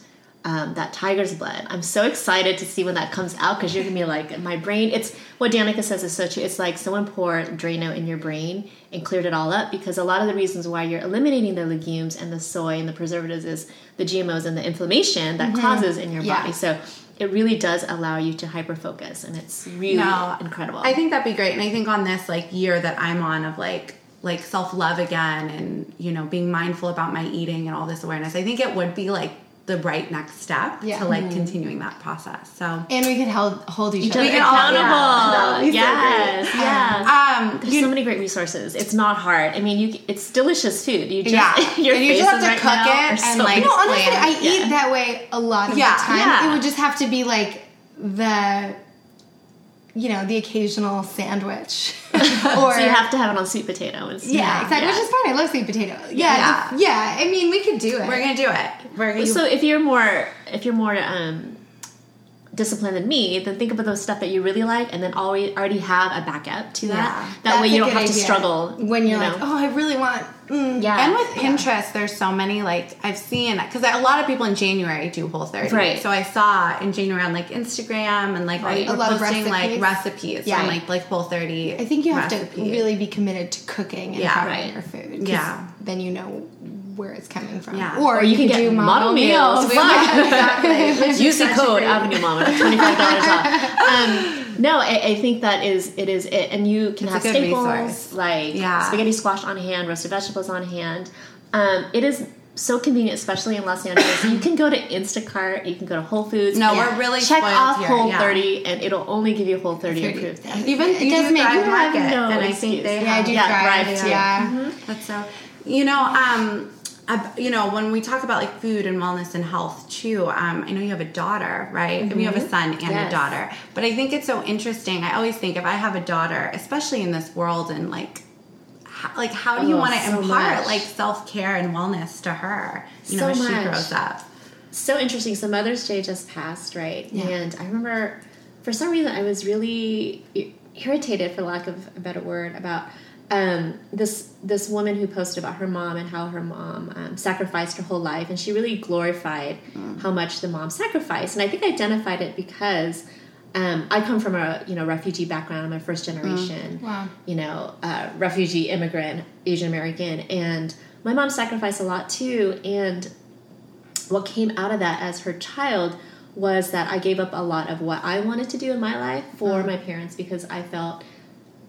Speaker 3: um, that tiger's blood. I'm so excited to see when that comes out because you're gonna be like, my brain. It's what Danica says is so true. It's like someone poured Drano in your brain and cleared it all up because a lot of the reasons why you're eliminating the legumes and the soy and the preservatives is the GMOs and the inflammation that causes in your
Speaker 1: Yeah.
Speaker 3: body. So it really does allow you to hyper focus, and it's really
Speaker 2: No,
Speaker 3: incredible.
Speaker 2: I think that'd be great. And I think on this like year that I'm on of like like self love again and you know being mindful about my eating and all this awareness, I think it would be like the right next step
Speaker 1: Yeah.
Speaker 2: to like continuing that process. So
Speaker 1: And we could hold, hold each,
Speaker 3: Each
Speaker 1: other
Speaker 3: other
Speaker 2: can all-
Speaker 3: accountable.
Speaker 2: yeah. That would be so
Speaker 3: yes, yeah.
Speaker 2: um
Speaker 3: There's
Speaker 2: you-
Speaker 3: so many great resources. It's not hard. I mean, you it's delicious food. You just
Speaker 2: Yeah.
Speaker 3: your
Speaker 2: And you just have to
Speaker 3: right
Speaker 2: cook it
Speaker 3: are
Speaker 2: and,
Speaker 3: so
Speaker 2: like,
Speaker 1: You know, honestly,
Speaker 2: plan.
Speaker 1: I
Speaker 3: Yeah.
Speaker 1: eat that way a lot of
Speaker 2: Yeah,
Speaker 1: the time.
Speaker 3: yeah.
Speaker 1: It would just have to be like the, you know, the occasional sandwich. or
Speaker 3: so you have to have it on sweet potato. Instead.
Speaker 1: yeah, exactly. Which is fine. I love sweet potato. Yeah,
Speaker 2: Yeah.
Speaker 1: if- yeah. I mean, we could do it.
Speaker 2: we're gonna do it. We're gonna
Speaker 3: So if you're more if you're more um, disciplined than me, then think about those stuff that you really like, and then already already have a backup to that.
Speaker 2: Yeah.
Speaker 3: That
Speaker 1: That's
Speaker 3: way you don't have to
Speaker 1: idea.
Speaker 3: struggle
Speaker 1: when you're
Speaker 3: you
Speaker 1: like, oh, I really want. Mm.
Speaker 3: yeah.
Speaker 2: And with Pinterest, there's so many like I've seen because a lot of people in January do Whole 30.
Speaker 3: Right.
Speaker 2: So I saw in January on like Instagram and like
Speaker 3: Right.
Speaker 1: A lot of
Speaker 2: posting like
Speaker 1: recipes.
Speaker 2: recipes
Speaker 1: Yeah.
Speaker 2: from like like Whole 30.
Speaker 1: I think you have
Speaker 2: recipes.
Speaker 1: to really be committed to cooking and
Speaker 2: Yeah.
Speaker 1: having
Speaker 3: Right.
Speaker 1: your food.
Speaker 2: Yeah.
Speaker 1: Then you know where it's coming from.
Speaker 2: Yeah.
Speaker 1: Or,
Speaker 3: Or you can
Speaker 1: could
Speaker 3: get
Speaker 1: do
Speaker 3: model meals.
Speaker 1: meals.
Speaker 3: Fun.
Speaker 2: exactly.
Speaker 3: Use the code Avenue Mama twenty five dollars off. Um, no, I, I think that is it is it, and you can
Speaker 2: It's
Speaker 3: have staples
Speaker 2: resource.
Speaker 3: like
Speaker 2: Yeah.
Speaker 3: spaghetti squash on hand, roasted vegetables on hand. Um, it is so convenient, especially in Los Angeles. you can go to Instacart, you can go to Whole Foods.
Speaker 2: No, we're really
Speaker 3: check off
Speaker 2: here,
Speaker 3: Whole
Speaker 2: yeah.
Speaker 3: 30, and it'll only give you Whole 30
Speaker 1: 30.
Speaker 3: approved.
Speaker 2: Even
Speaker 1: It
Speaker 2: you
Speaker 1: does
Speaker 2: do
Speaker 1: make- you have
Speaker 2: Market,
Speaker 3: no
Speaker 2: and I
Speaker 3: excuse.
Speaker 2: think they
Speaker 1: Yeah, I
Speaker 2: have
Speaker 1: do
Speaker 3: Yeah,
Speaker 1: thrive.
Speaker 3: Thrive, too.
Speaker 1: Yeah.
Speaker 2: That's so. You know, um, You know, when we talk about like food and wellness and health too, um, I know you have a daughter, right? I mean, you have a son and a daughter. But I think it's so interesting. I always think if I have a daughter, especially in this world, and like, how, like how do you
Speaker 3: Oh,
Speaker 2: want to
Speaker 3: so
Speaker 2: impart
Speaker 3: much.
Speaker 2: like self care and wellness to her? You know,
Speaker 3: So
Speaker 2: as she
Speaker 3: much.
Speaker 2: grows up.
Speaker 3: so interesting. So Mother's Day just passed, right?
Speaker 1: Yeah.
Speaker 3: And I remember, for some reason, I was really irritated, for lack of a better word, about um, this this woman who posted about her mom and how her mom um, sacrificed her whole life, and she really glorified how much the mom sacrificed. And I think I identified it because. Um, I come from a you know refugee background. I'm a first generation,
Speaker 1: Wow.
Speaker 3: you know, uh, refugee immigrant, Asian American, and my mom sacrificed a lot too. And what came out of that as her child was that I gave up a lot of what I wanted to do in my life for my parents because I felt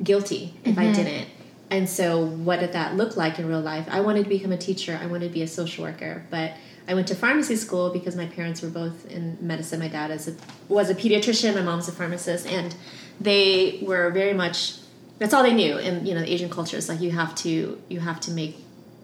Speaker 3: guilty if I didn't. And so, what did that look like in real life? I wanted to become a teacher, I wanted to be a social worker, but I went to pharmacy school because my parents were both in medicine. My dad is a, was a pediatrician, my mom's a pharmacist, and they were very much that's all they knew. And you know, the Asian culture is like you have to you have to make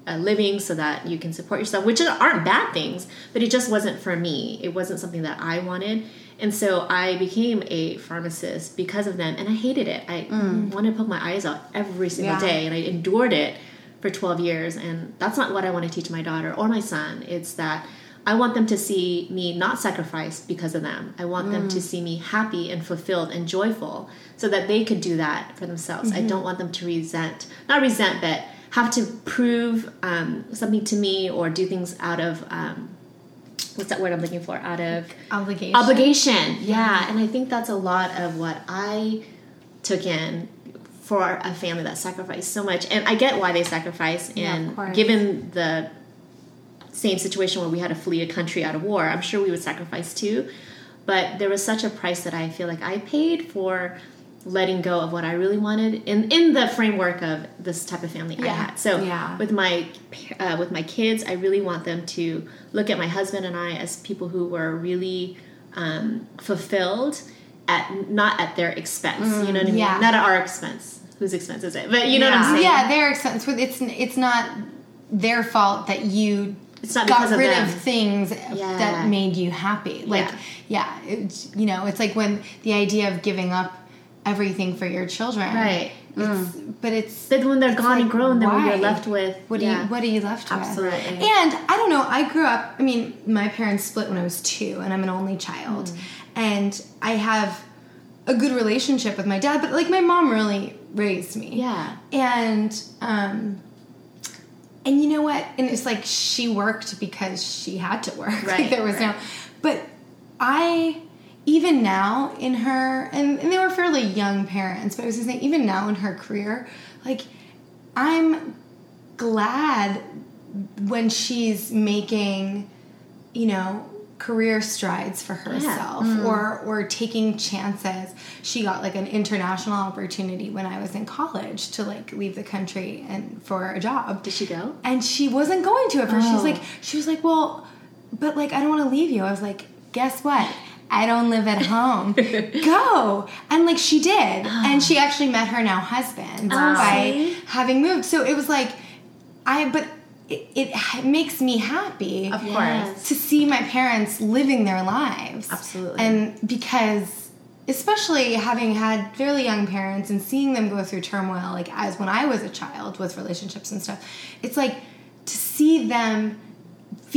Speaker 3: a living so that you can support yourself, which aren't bad things, but it just wasn't for me. It wasn't something that I wanted. And so I became a pharmacist because of them, and I hated it. I wanted to poke my eyes out every single
Speaker 2: Yeah.
Speaker 3: day, and I endured it for 12 years. And that's not what I want to teach my daughter or my son. It's that I want them to see me not sacrifice because of them. I want them to see me happy and fulfilled and joyful so that they could do that for themselves. I don't want them to resent, not resent, but have to prove um, something to me or do things out of um, what's that word I'm looking for? Out of
Speaker 1: Obligation.
Speaker 3: obligation. Yeah, mm-hmm. and I think that's a lot of what I took in for a family that sacrificed so much. And I get why they sacrifice. And
Speaker 2: course.
Speaker 3: given the same situation where we had to flee a country out of war, I'm sure we would sacrifice too. But there was such a price that I feel like I paid for letting go of what I really wanted in in the framework of this type of family I
Speaker 1: Yeah.
Speaker 3: had. So
Speaker 2: Yeah.
Speaker 3: with my uh, with my kids, I really want them to look at my husband and I as people who were really um, fulfilled at not at their expense. you know what I mean?
Speaker 1: yeah.
Speaker 3: Not at our expense. Whose expense is it? But you know what I'm saying?
Speaker 1: Yeah, their expense. It's it's not their fault that you
Speaker 3: It's not
Speaker 1: got
Speaker 3: of
Speaker 1: rid
Speaker 3: them.
Speaker 1: of things
Speaker 3: Yeah.
Speaker 1: that made you happy. Like yeah, it's, you know, it's like when the idea of giving up everything for your children.
Speaker 3: Right.
Speaker 1: It's, But it's
Speaker 3: But when they're
Speaker 1: it's
Speaker 3: gone and
Speaker 1: like,
Speaker 3: grown, then
Speaker 1: why?
Speaker 3: you're left with
Speaker 1: What
Speaker 3: yeah.
Speaker 1: are you What are you left
Speaker 2: Absolutely.
Speaker 1: with? Absolutely. And I don't know. I grew up. I mean, my parents split when I was two, and I'm an only child,
Speaker 3: Mm.
Speaker 1: and I have a good relationship with my dad. But like, my mom really raised me.
Speaker 3: Yeah.
Speaker 1: And um, and you know what? And it's like she worked because she had to work. like
Speaker 3: Right,
Speaker 1: there was no. But I. Even now in her, and, and they were fairly young parents, but I was just saying, even now in her career, like, I'm glad when she's making you know career strides for herself mm. or or taking chances she got like an international opportunity when i was in college to like leave the country and for a job
Speaker 3: Did she go?
Speaker 1: and she wasn't going to at first. She was
Speaker 3: Oh.
Speaker 1: like, she was like, well, but like I don't want to leave you. I was like, guess what? I don't live at home. Go and like she did, and she ah. actually met her now husband
Speaker 3: Wow.
Speaker 1: by having moved. So it was like, I but it, it makes me happy
Speaker 2: Of
Speaker 3: Yes.
Speaker 2: course.
Speaker 1: to see my parents living their lives.
Speaker 2: Absolutely.
Speaker 1: And because especially having had fairly young parents and seeing them go through turmoil like as when I was a child with relationships and stuff, it's like to see them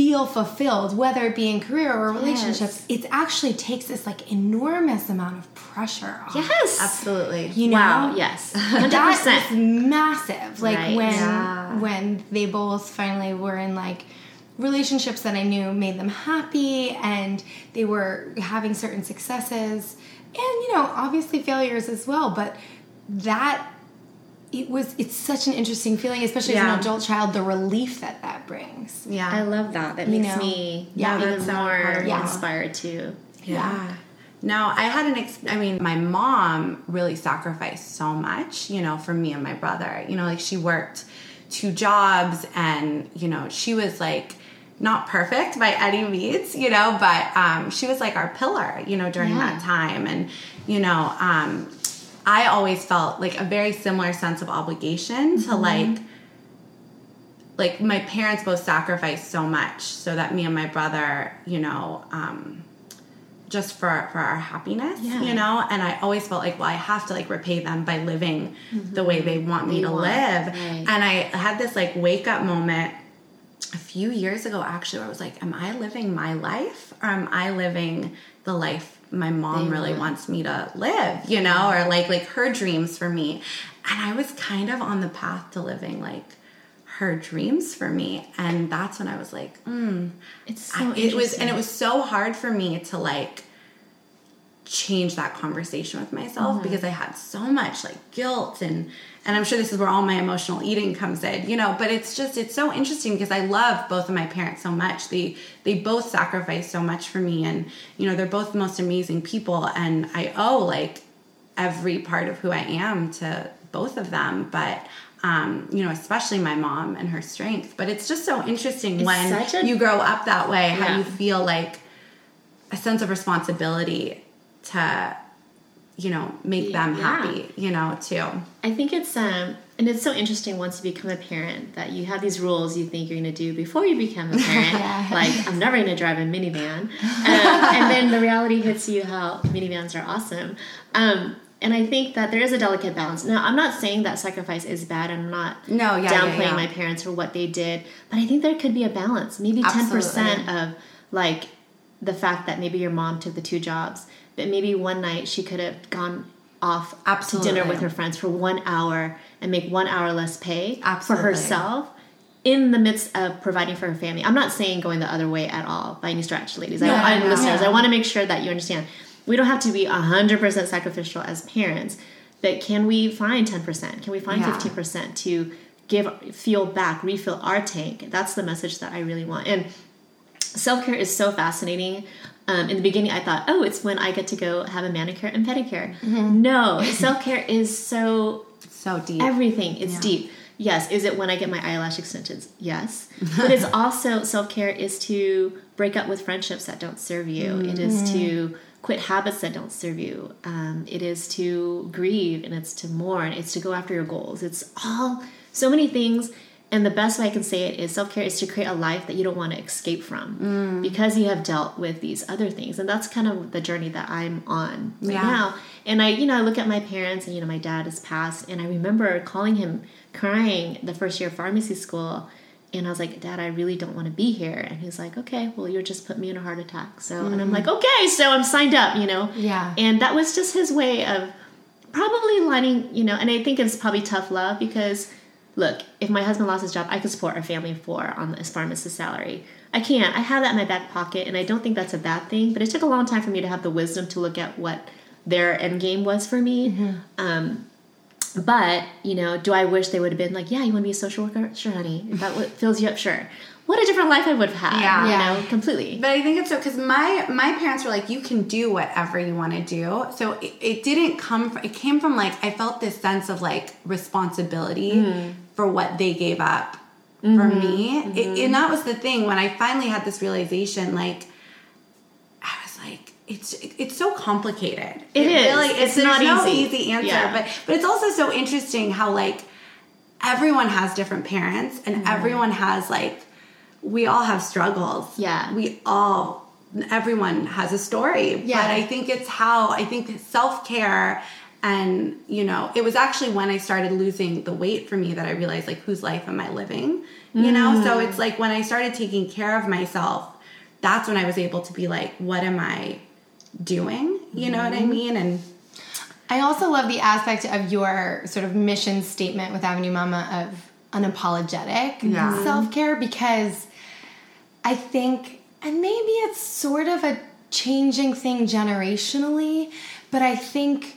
Speaker 1: feel fulfilled whether it be in career or relationships it actually takes this like enormous amount of pressure off
Speaker 3: Yes.
Speaker 2: Absolutely.
Speaker 1: you know
Speaker 3: Wow. Yes. Hundred
Speaker 1: that
Speaker 3: percent.
Speaker 1: was massive. Like
Speaker 3: Right.
Speaker 1: when
Speaker 2: Yeah.
Speaker 1: when they both finally were in like relationships that I knew made them happy and they were having certain successes and you know obviously failures as well but that it was it's such an interesting feeling especially as an adult child the relief that that brings
Speaker 2: Yeah.
Speaker 3: I love that. That
Speaker 1: You
Speaker 3: makes
Speaker 1: know?
Speaker 3: me
Speaker 1: Yeah,
Speaker 3: even
Speaker 2: that's so
Speaker 3: more
Speaker 2: incredible.
Speaker 3: inspired too
Speaker 2: Yeah. Now I had an ex- I mean, my mom really sacrificed so much, you know, for me and my brother. You know, like she worked two jobs and, you know, she was like not perfect by any means, you know, but um, she was like our pillar, you know, during
Speaker 1: Yeah.
Speaker 2: that time. And, you know, um, I always felt like a very similar sense of obligation to like, like my parents both sacrificed so much so that me and my brother, you know, um, just for for our happiness,
Speaker 3: Yeah.
Speaker 2: you know. And I always felt like, well, I have to like repay them by living the way they want me
Speaker 3: They
Speaker 2: to
Speaker 3: want,
Speaker 2: live.
Speaker 3: right.
Speaker 2: And I had this like wake up moment a few years ago, actually, where I was like, am I living my life or am I living the life my mom really wants me to live? You know, or like like her dreams for me. And I was kind of on the path to living like her dreams for me and that's when i was like mm,
Speaker 3: It's so
Speaker 2: I- it was and it was so hard for me to like change that conversation with myself
Speaker 3: Mm-hmm.
Speaker 2: because i had so much like guilt and and i'm sure this is where all my emotional eating comes in you know but it's just it's so interesting because i love both of my parents so much they they both sacrificed so much for me and you know they're both the most amazing people and i owe like every part of who i am to both of them but um, you know, especially my mom and her strength. But it's just so interesting when
Speaker 3: a-
Speaker 2: you grow up that way, how
Speaker 3: Yeah.
Speaker 2: you feel like a sense of responsibility to, you know, make them
Speaker 3: Yeah.
Speaker 2: happy, you know, too.
Speaker 3: I think it's um and it's so interesting once you become a parent that you have these rules you think you're going to do before you become a parent.
Speaker 1: Yeah.
Speaker 3: Like I'm never going to drive a minivan, um, and then the reality hits you how minivans are awesome. Um, and I think that there is a delicate balance. Now, I'm not saying that sacrifice is bad. I'm not
Speaker 2: No, yeah, yeah,
Speaker 3: downplaying
Speaker 2: yeah.
Speaker 3: my parents for what they did, but I think there could be a balance. Maybe 10% of like the fact that maybe your mom took the two jobs, but maybe one night she could have gone off to dinner with her friends for one hour and make one hour less pay
Speaker 2: Absolutely.
Speaker 3: for herself in the midst of providing for her family. I'm not saying going the other way at all by any stretch, ladies. I, and listeners,
Speaker 1: no.
Speaker 3: I want to make sure that you understand. We don't have to be 100% sacrificial as parents, but can we find 10%? Can we find
Speaker 2: Yeah.
Speaker 3: 15% to give, feel back, refill our tank? That's the message that I really want. And self care is so fascinating. Um, in the beginning, I thought, oh, it's when I get to go have a manicure and pedicure. No, self care is so
Speaker 2: So deep.
Speaker 3: everything. It's deep. Yes. Is it when I get my eyelash extensions? Yes. But it's also self care is to break up with friendships that don't serve you. It is to quit habits that don't serve you. Um, it is to grieve and it's to mourn. It's to go after your goals. It's all so many things. And the best way I can say it is self care is to create a life that you don't want to escape from mm. because you have dealt with these other things. And that's kind of the journey that I'm on right
Speaker 2: Yeah.
Speaker 3: now. And I, you know, I look at my parents and, you know, my dad has passed. And I remember calling him crying the first year of pharmacy school. And I was like, Dad, I really don't want to be here. And he's like, Okay, well, you just put me in a heart attack. So, and I'm mm-hmm. like, Okay, so I'm signed up, you know?
Speaker 1: Yeah.
Speaker 3: And that was just his way of probably lining, you know, and I think it's probably tough love because look, if my husband lost his job, I could support our family of four on this pharmacist salary. I can't. I have that in my back pocket, and I don't think that's a bad thing. But it took a long time for me to have the wisdom to look at what their end game was for me. Um, but you know, do I wish they would have been like, "Yeah, you want to be a social worker? Sure, honey. If that what fills you up, sure." What a different life I would have had.
Speaker 2: Yeah.
Speaker 3: you know, completely.
Speaker 2: But I think it's so because my my parents were like, you can do whatever you want to do. So it, it didn't come. From, it came from like I felt this sense of like responsibility
Speaker 3: Mm.
Speaker 2: for what they gave up for
Speaker 3: Mm-hmm.
Speaker 2: me. It, and that was the thing when I finally had this realization. Like I was like, it's it's so complicated.
Speaker 3: It is.
Speaker 2: Really,
Speaker 3: It's
Speaker 2: there's
Speaker 3: not
Speaker 2: no
Speaker 3: easy.
Speaker 2: easy answer.
Speaker 3: Yeah.
Speaker 2: But but it's also so interesting how like everyone has different parents and
Speaker 3: Mm-hmm.
Speaker 2: everyone has like we all have struggles.
Speaker 3: Yeah.
Speaker 2: We all everyone has a story.
Speaker 1: Yeah.
Speaker 2: But I think it's how I think self-care and you know, it was actually when I started losing the weight for me that I realized like whose life am I living? You know? So mm. it's like when I started taking care of myself, that's when I was able to be like, what am I doing? You know what I mm-hmm. mean? And
Speaker 1: I also love the aspect of your sort of mission statement with Avenue Mama of unapologetic
Speaker 2: Yeah.
Speaker 1: self care because I think, and maybe it's sort of a changing thing generationally, but I think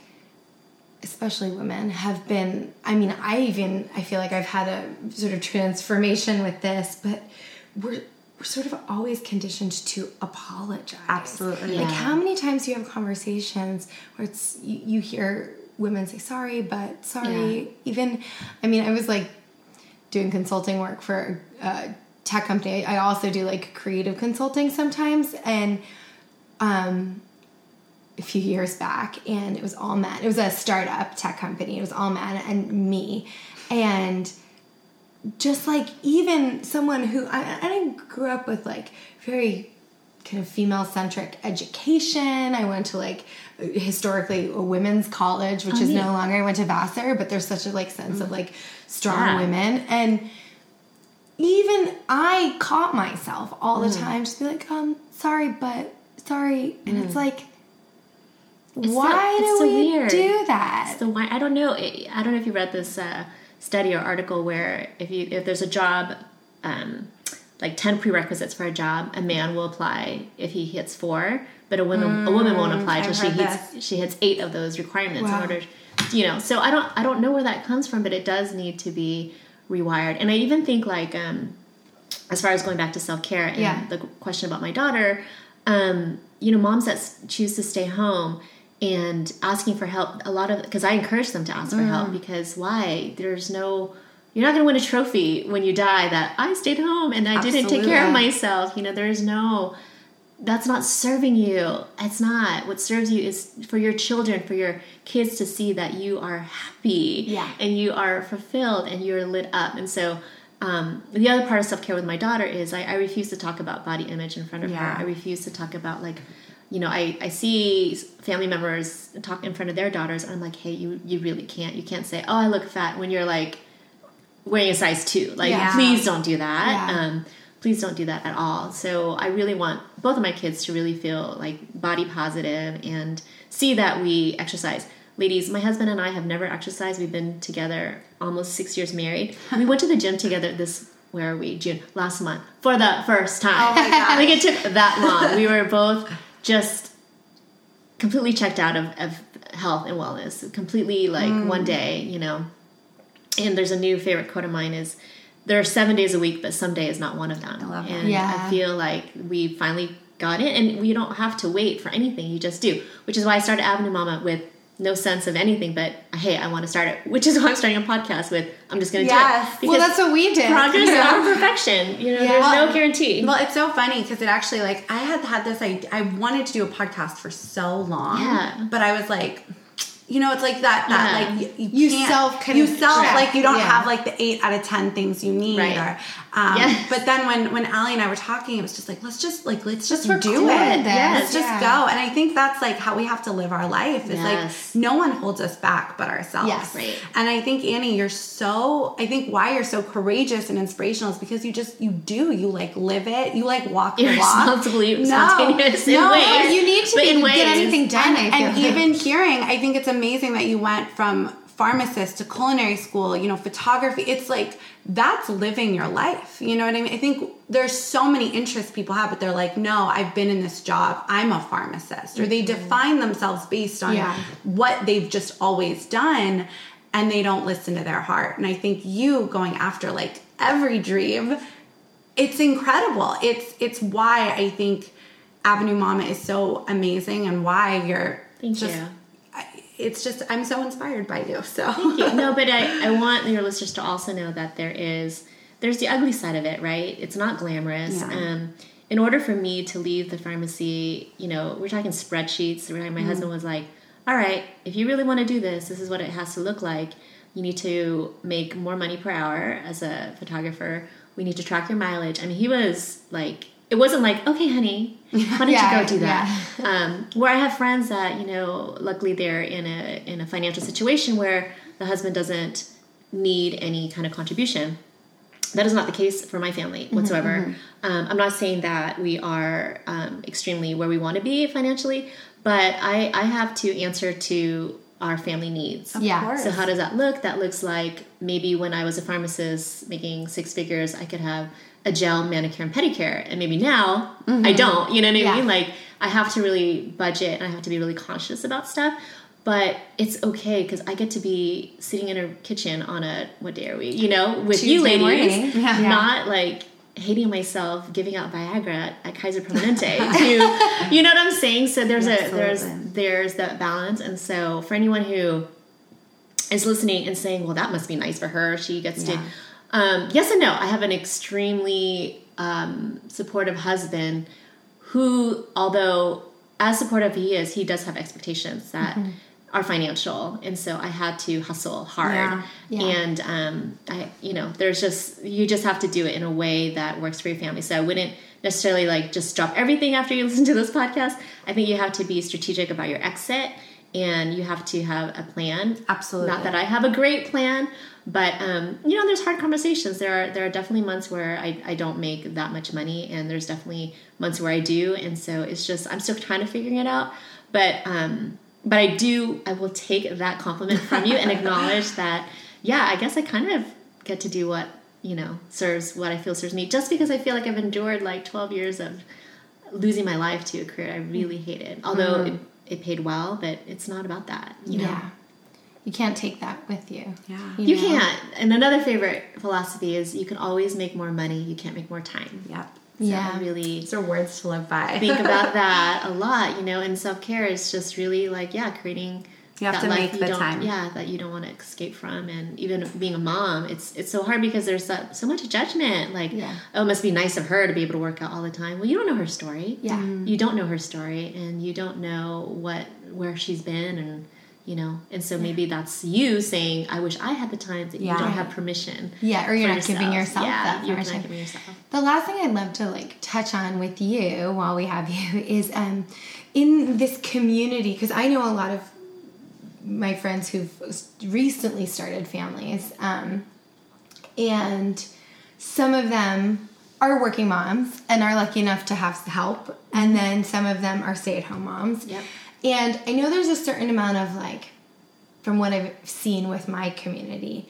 Speaker 1: especially women have been i mean i even i feel like i've had a sort of transformation with this but we're we're sort of always conditioned to apologize
Speaker 2: Absolutely.
Speaker 1: like how many times do you have conversations where it's you, you hear women say sorry but sorry
Speaker 3: Yeah.
Speaker 1: even i mean i was like doing consulting work for a tech company i also do like creative consulting sometimes and um a few years back and it was all men. It was a startup tech company. It was all men and me. And just like even someone who I, I grew up with like very kind of female centric education. I went to like historically a women's college, which is
Speaker 3: neat.
Speaker 1: no longer. I went to Vassar, but there's such a like sense of like strong
Speaker 3: Yeah.
Speaker 1: women and even I caught myself all the time just be like, um, sorry, but sorry. And it's like,
Speaker 3: so-
Speaker 1: why
Speaker 3: it's
Speaker 1: do
Speaker 3: so
Speaker 1: we
Speaker 3: weird.
Speaker 1: do that?
Speaker 3: So why I don't know. I I don't know if you read this uh, study or article where if you if there's a job, um, like ten prerequisites for a job, a man will apply if he hits four, but a woman a woman won't apply
Speaker 2: I've
Speaker 3: she hits she hits eight of those requirements
Speaker 1: Wow.
Speaker 3: in order. You know, so I don't I don't know where that comes from, but it does need to be rewired. And I even think like um, as far as going back to self care and
Speaker 1: Yeah.
Speaker 3: the question about my daughter, um, you know, moms that s- choose to stay home and asking for help, a lot of because I encourage them to ask for
Speaker 1: Mm.
Speaker 3: help because why? There's no, you're not going to win a trophy when you die that I stayed home and I didn't take care of myself. You know, there's no, that's not serving you. It's not. What serves you is for your children, for your kids to see that you are happy
Speaker 1: Yeah.
Speaker 3: and you are fulfilled and you're lit up. And so, um, the other part of self care with my daughter is I, I refuse to talk about body image in front of
Speaker 2: Yeah.
Speaker 3: her. I refuse to talk about like, you know, I, I see family members talk in front of their daughters, and I'm like, hey, you you really can't. You can't say, oh, I look fat when you're like wearing a size two. Like,
Speaker 1: Yeah.
Speaker 3: please don't do that. Um, please don't do that at all. So I really want both of my kids to really feel like body positive and see that we exercise. Ladies, my husband and I have never exercised. We've been together almost six years married. We went to the gym together this where are we? June last month for the first time.
Speaker 2: Oh my gosh.
Speaker 3: like it took that long. We were both just completely checked out of, of health and wellness. Completely like
Speaker 2: Mm.
Speaker 3: one day, you know. And there's a new favorite quote of mine is there are seven days a week, but some day is not one of them.
Speaker 2: I love that.
Speaker 3: and
Speaker 1: Yeah.
Speaker 3: I feel like we finally got in, and you don't have to wait for anything. You just do, which is why I started Avenue Mama with no sense of anything but hey i want to start it which is why i'm starting a podcast with i'm just going to
Speaker 2: Yes.
Speaker 3: do it
Speaker 1: Well, that's what we did.
Speaker 3: progress
Speaker 1: Yeah.
Speaker 3: or perfection you know
Speaker 1: Yeah.
Speaker 3: there's
Speaker 2: Well,
Speaker 3: no guarantee
Speaker 2: Well, it's so funny because it actually like I had had this I I wanted to do a podcast for so long.
Speaker 3: Yeah.
Speaker 2: But I was like, you know, it's like that that
Speaker 3: Yeah.
Speaker 2: like you,
Speaker 1: You
Speaker 2: can't-
Speaker 1: self
Speaker 2: you self like you don't
Speaker 1: Yeah.
Speaker 2: have like the eight out of ten things you need
Speaker 3: Right.
Speaker 2: or um
Speaker 3: Yes.
Speaker 2: but then when when Allie and I were talking it was just like let's just like let's just
Speaker 1: Let's
Speaker 2: do
Speaker 1: record
Speaker 2: it.
Speaker 1: this,
Speaker 2: Let's just
Speaker 1: yeah.
Speaker 2: go. And I think that's like how we have to live our life. Is
Speaker 3: Yes.
Speaker 2: like no one holds us back but ourselves.
Speaker 1: Yes.
Speaker 3: Right.
Speaker 2: And I think Annie, you're so I think why you're so courageous and inspirational is because you just you do you like live it you like walk the walk.
Speaker 3: irresponsibly
Speaker 2: No.
Speaker 3: spontaneous in
Speaker 2: No,
Speaker 1: You need to
Speaker 3: but
Speaker 1: be,
Speaker 3: in
Speaker 1: get anything done.
Speaker 2: and,
Speaker 1: I feel
Speaker 2: and
Speaker 1: like.
Speaker 2: even hearing, I think it's amazing that you went from pharmacist to culinary school, you know, photography. It's like that's living your life. You know what I mean? I think there's so many interests people have, but they're like, no, I've been in this job. I'm a pharmacist. Or they mm-hmm. define themselves based on
Speaker 1: Yeah.
Speaker 2: what they've just always done and they don't listen to their heart. And I think you going after like every dream it's incredible. It's it's why I think Avenue Mama is so amazing and why you're
Speaker 3: Thank
Speaker 2: just
Speaker 3: you.
Speaker 2: It's just I'm so inspired by you. So
Speaker 3: Thank you. No, but I, I want your listeners to also know that there is there's the ugly side of it, right? It's not glamorous.
Speaker 2: Yeah.
Speaker 3: Um, in order for me to leave the pharmacy, you know, we're talking spreadsheets. Right? My husband was like, "All right, if you really want to do this, this is what it has to look like. You need to make more money per hour as a photographer. We need to track your mileage." I mean, he was like, it wasn't like, "Okay, honey, why don't
Speaker 1: Yeah,
Speaker 3: you go do that?" um, where I have friends that you know, luckily they're in a in a financial situation where the husband doesn't need any kind of contribution. That is not the case for my family whatsoever. Um, I'm not saying that we are um, extremely where we want to be financially, but I, I have to answer to our family needs.
Speaker 1: Yeah.
Speaker 2: course.
Speaker 3: So how does that look? That looks like maybe when I was a pharmacist making six figures, I could have a gel manicure and pedicure, and maybe now I don't. You know what I
Speaker 1: Yeah.
Speaker 3: mean? Like I have to really budget, and I have to be really conscious about stuff. But it's okay because I get to be sitting in a kitchen on a what day are we? You know, with you ladies.
Speaker 1: Yeah.
Speaker 3: not like hating myself giving out Viagra at Kaiser Permanente to you know what I'm saying? So there's a there's
Speaker 2: Absolutely.
Speaker 3: there's that balance and so for anyone who is listening and saying, Well that must be nice for her, she gets
Speaker 2: Yeah.
Speaker 3: to um, yes and no. I have an extremely um, supportive husband who, although as supportive he is, he does have expectations that
Speaker 1: Mm-hmm.
Speaker 3: are financial, and so I had to hustle hard.
Speaker 2: Yeah.
Speaker 1: Yeah.
Speaker 3: And um, I, you know, there's just you just have to do it in a way that works for your family. So I wouldn't necessarily like just drop everything after you listen to this podcast. I think you have to be strategic about your exit, and you have to have a plan.
Speaker 2: Absolutely.
Speaker 3: Not that I have a great plan, but um, you know, there's hard conversations. There are there are definitely months where I, I don't make that much money, and there's definitely months where I do, and so it's just I'm still trying to figure it out. But um, but I do I will take that compliment from you and acknowledge that yeah, I guess I kind of get to do what you know serves what I feel serves me, just because I feel like I've endured like 12 years of losing my life to a career I really hated. Although it, it paid well, but it's not about that. You know?
Speaker 1: yeah. You can't take that with you.
Speaker 2: Yeah.
Speaker 3: You
Speaker 1: know?
Speaker 3: can't. And another favorite philosophy is you can always make more money. You can't make more time.
Speaker 2: Yep.
Speaker 3: So
Speaker 1: Yeah.
Speaker 3: Really
Speaker 2: These are words to live by.
Speaker 3: think about that a lot. You know, and self care is just really like yeah, creating.
Speaker 2: You have
Speaker 3: that
Speaker 2: to
Speaker 3: life
Speaker 2: make
Speaker 3: you
Speaker 2: the time.
Speaker 3: Yeah, that you don't want to escape from, and even being a mom, it's it's so hard because there's so, so much judgment. Like,
Speaker 1: Yeah.
Speaker 3: oh, it must be nice of her to be able to work out all the time. Well, you don't know her story.
Speaker 1: Yeah.
Speaker 3: you don't know her story, and you don't know what where she's been, and you know, and so maybe that's you saying, "I wish I had the time that
Speaker 2: Yeah.
Speaker 3: you don't have permission."
Speaker 1: Yeah, or you're
Speaker 3: for
Speaker 1: not giving yourself
Speaker 3: yeah,
Speaker 1: that
Speaker 3: you're
Speaker 1: permission.
Speaker 3: not giving yourself.
Speaker 1: The last thing I'd love to like touch on with you while we have you is um in this community because I know a lot of my friends who've recently started families um and some of them are working moms and are lucky enough to have help and then some of them are stay-at-home moms.
Speaker 3: Yep.
Speaker 1: And I know there's a certain amount of like from what I've seen with my community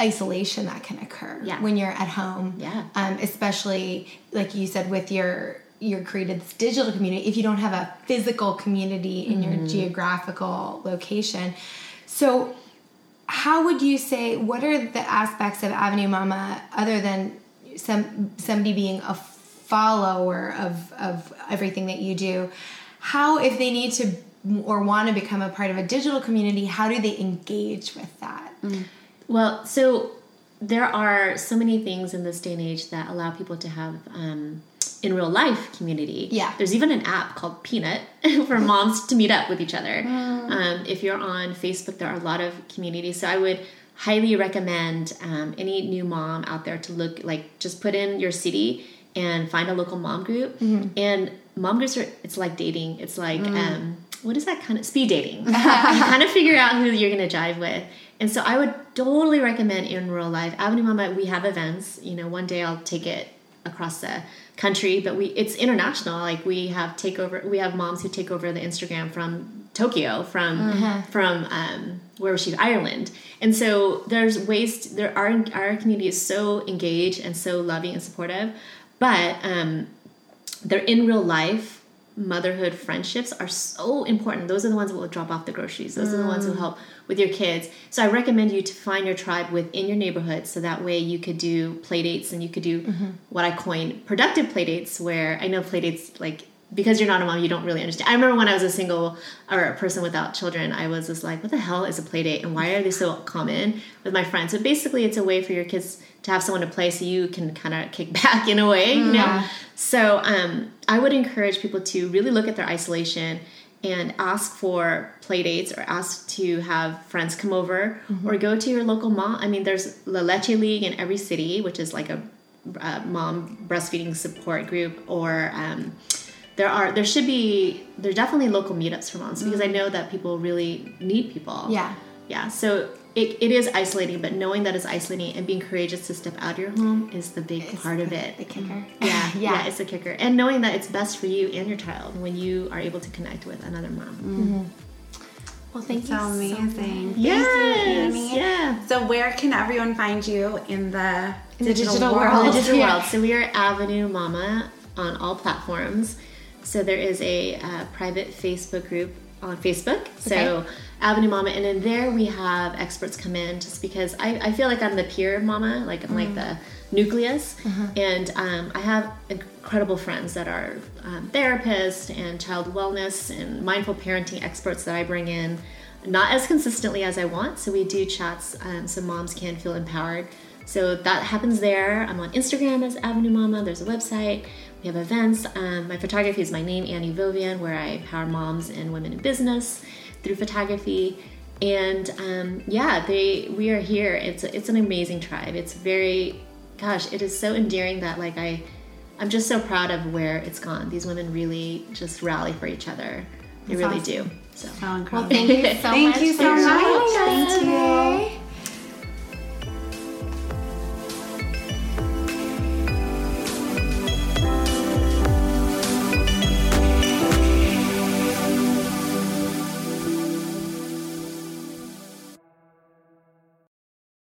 Speaker 1: isolation that can occur
Speaker 3: Yeah.
Speaker 1: when you're at home
Speaker 3: Yeah.
Speaker 1: um, especially like you said with your your created this digital community if you don't have a physical community in your geographical location so how would you say what are the aspects of avenue mama other than some somebody being a follower of of everything that you do. How if they need to or want to become a part of a digital community, how do they engage with that?
Speaker 3: Well, so there are so many things in this day and age that allow people to have um, in real life community.
Speaker 1: Yeah.
Speaker 3: There's even an app called Peanut for moms to meet up with each other. Um, if you're on Facebook, there are a lot of communities. So I would highly recommend um, any new mom out there to look like just put in your city and find a local mom group. And mom groups are it's like dating. It's like um, what is that kind of speed dating? you kind of figure out who you're gonna jive with. And so I would totally recommend in real life. Avenue Mama, we have events. You know, one day I'll take it across the country, but we it's international. Like we have takeover we have moms who take over the Instagram from Tokyo, from from um where was she? Ireland. And so there's ways to, there are our community is so engaged and so loving and supportive. But um they're in real life motherhood friendships are so important those are the ones that will drop off the groceries those are the ones who help with your kids. So i recommend you to find your tribe within your neighborhood so that way you could do play dates and you could do what i coin productive play dates where i know play dates like because you're not a mom you don't really understand. I remember when i was a single or a person without children i was just like what the hell is a play date and why are they so common with my friends? So basically it's a way for your kids to have someone to play so you can kind of kick back in a way you know? So um, I would encourage people to really look at their isolation and ask for play dates or ask to have friends come over or go to your local mom. I mean, there's La Leche League in every city, which is like a, a mom breastfeeding support group, or um, there are there should be there are definitely local meetups for moms because I know that people really need people.
Speaker 1: Yeah.
Speaker 3: Yeah. So it, it is isolating, but knowing that it's isolating and being courageous to step out of your home is the big part of it.
Speaker 1: The kicker.
Speaker 3: Yeah,
Speaker 1: Yeah.
Speaker 3: yeah, it's a kicker. And knowing that it's best for you and your child when you are able to connect with another mom.
Speaker 1: Well, thank
Speaker 2: So
Speaker 1: you. so
Speaker 2: amazing.
Speaker 3: Yes,
Speaker 2: Thank you, Annie.
Speaker 3: yeah.
Speaker 2: So where can everyone find you in the
Speaker 1: In the
Speaker 2: digital,
Speaker 1: digital
Speaker 2: world?
Speaker 1: world.
Speaker 3: The digital
Speaker 1: Yeah.
Speaker 3: world. So we are Avenue Mama on all platforms. So there is a uh, private Facebook group on Facebook. So
Speaker 1: Okay.
Speaker 3: Avenue Mama, and in there we have experts come in just because I, I feel like I'm the peer mama, like I'm like the nucleus, and um, I have incredible friends that are um, therapists and child wellness and mindful parenting experts that I bring in. Not as consistently as I want, so we do chats um, so moms can feel empowered. So that happens there. I'm on Instagram as Avenue Mama. There's a website. We have events. Um, my photography is my name, Annie Vovian, where I empower moms and women in business through photography. And um, yeah, they we are here. It's it's an amazing tribe. It's very, gosh, it is so endearing that like I, I'm just so proud of where it's gone. These women really just rally for each other. They
Speaker 2: That's
Speaker 3: really
Speaker 2: awesome.
Speaker 3: do. So.
Speaker 2: So incredible.
Speaker 1: Thank you so
Speaker 2: Thank
Speaker 1: much.
Speaker 2: you
Speaker 1: for
Speaker 2: so much.
Speaker 1: joining us
Speaker 2: Thank you.
Speaker 1: today.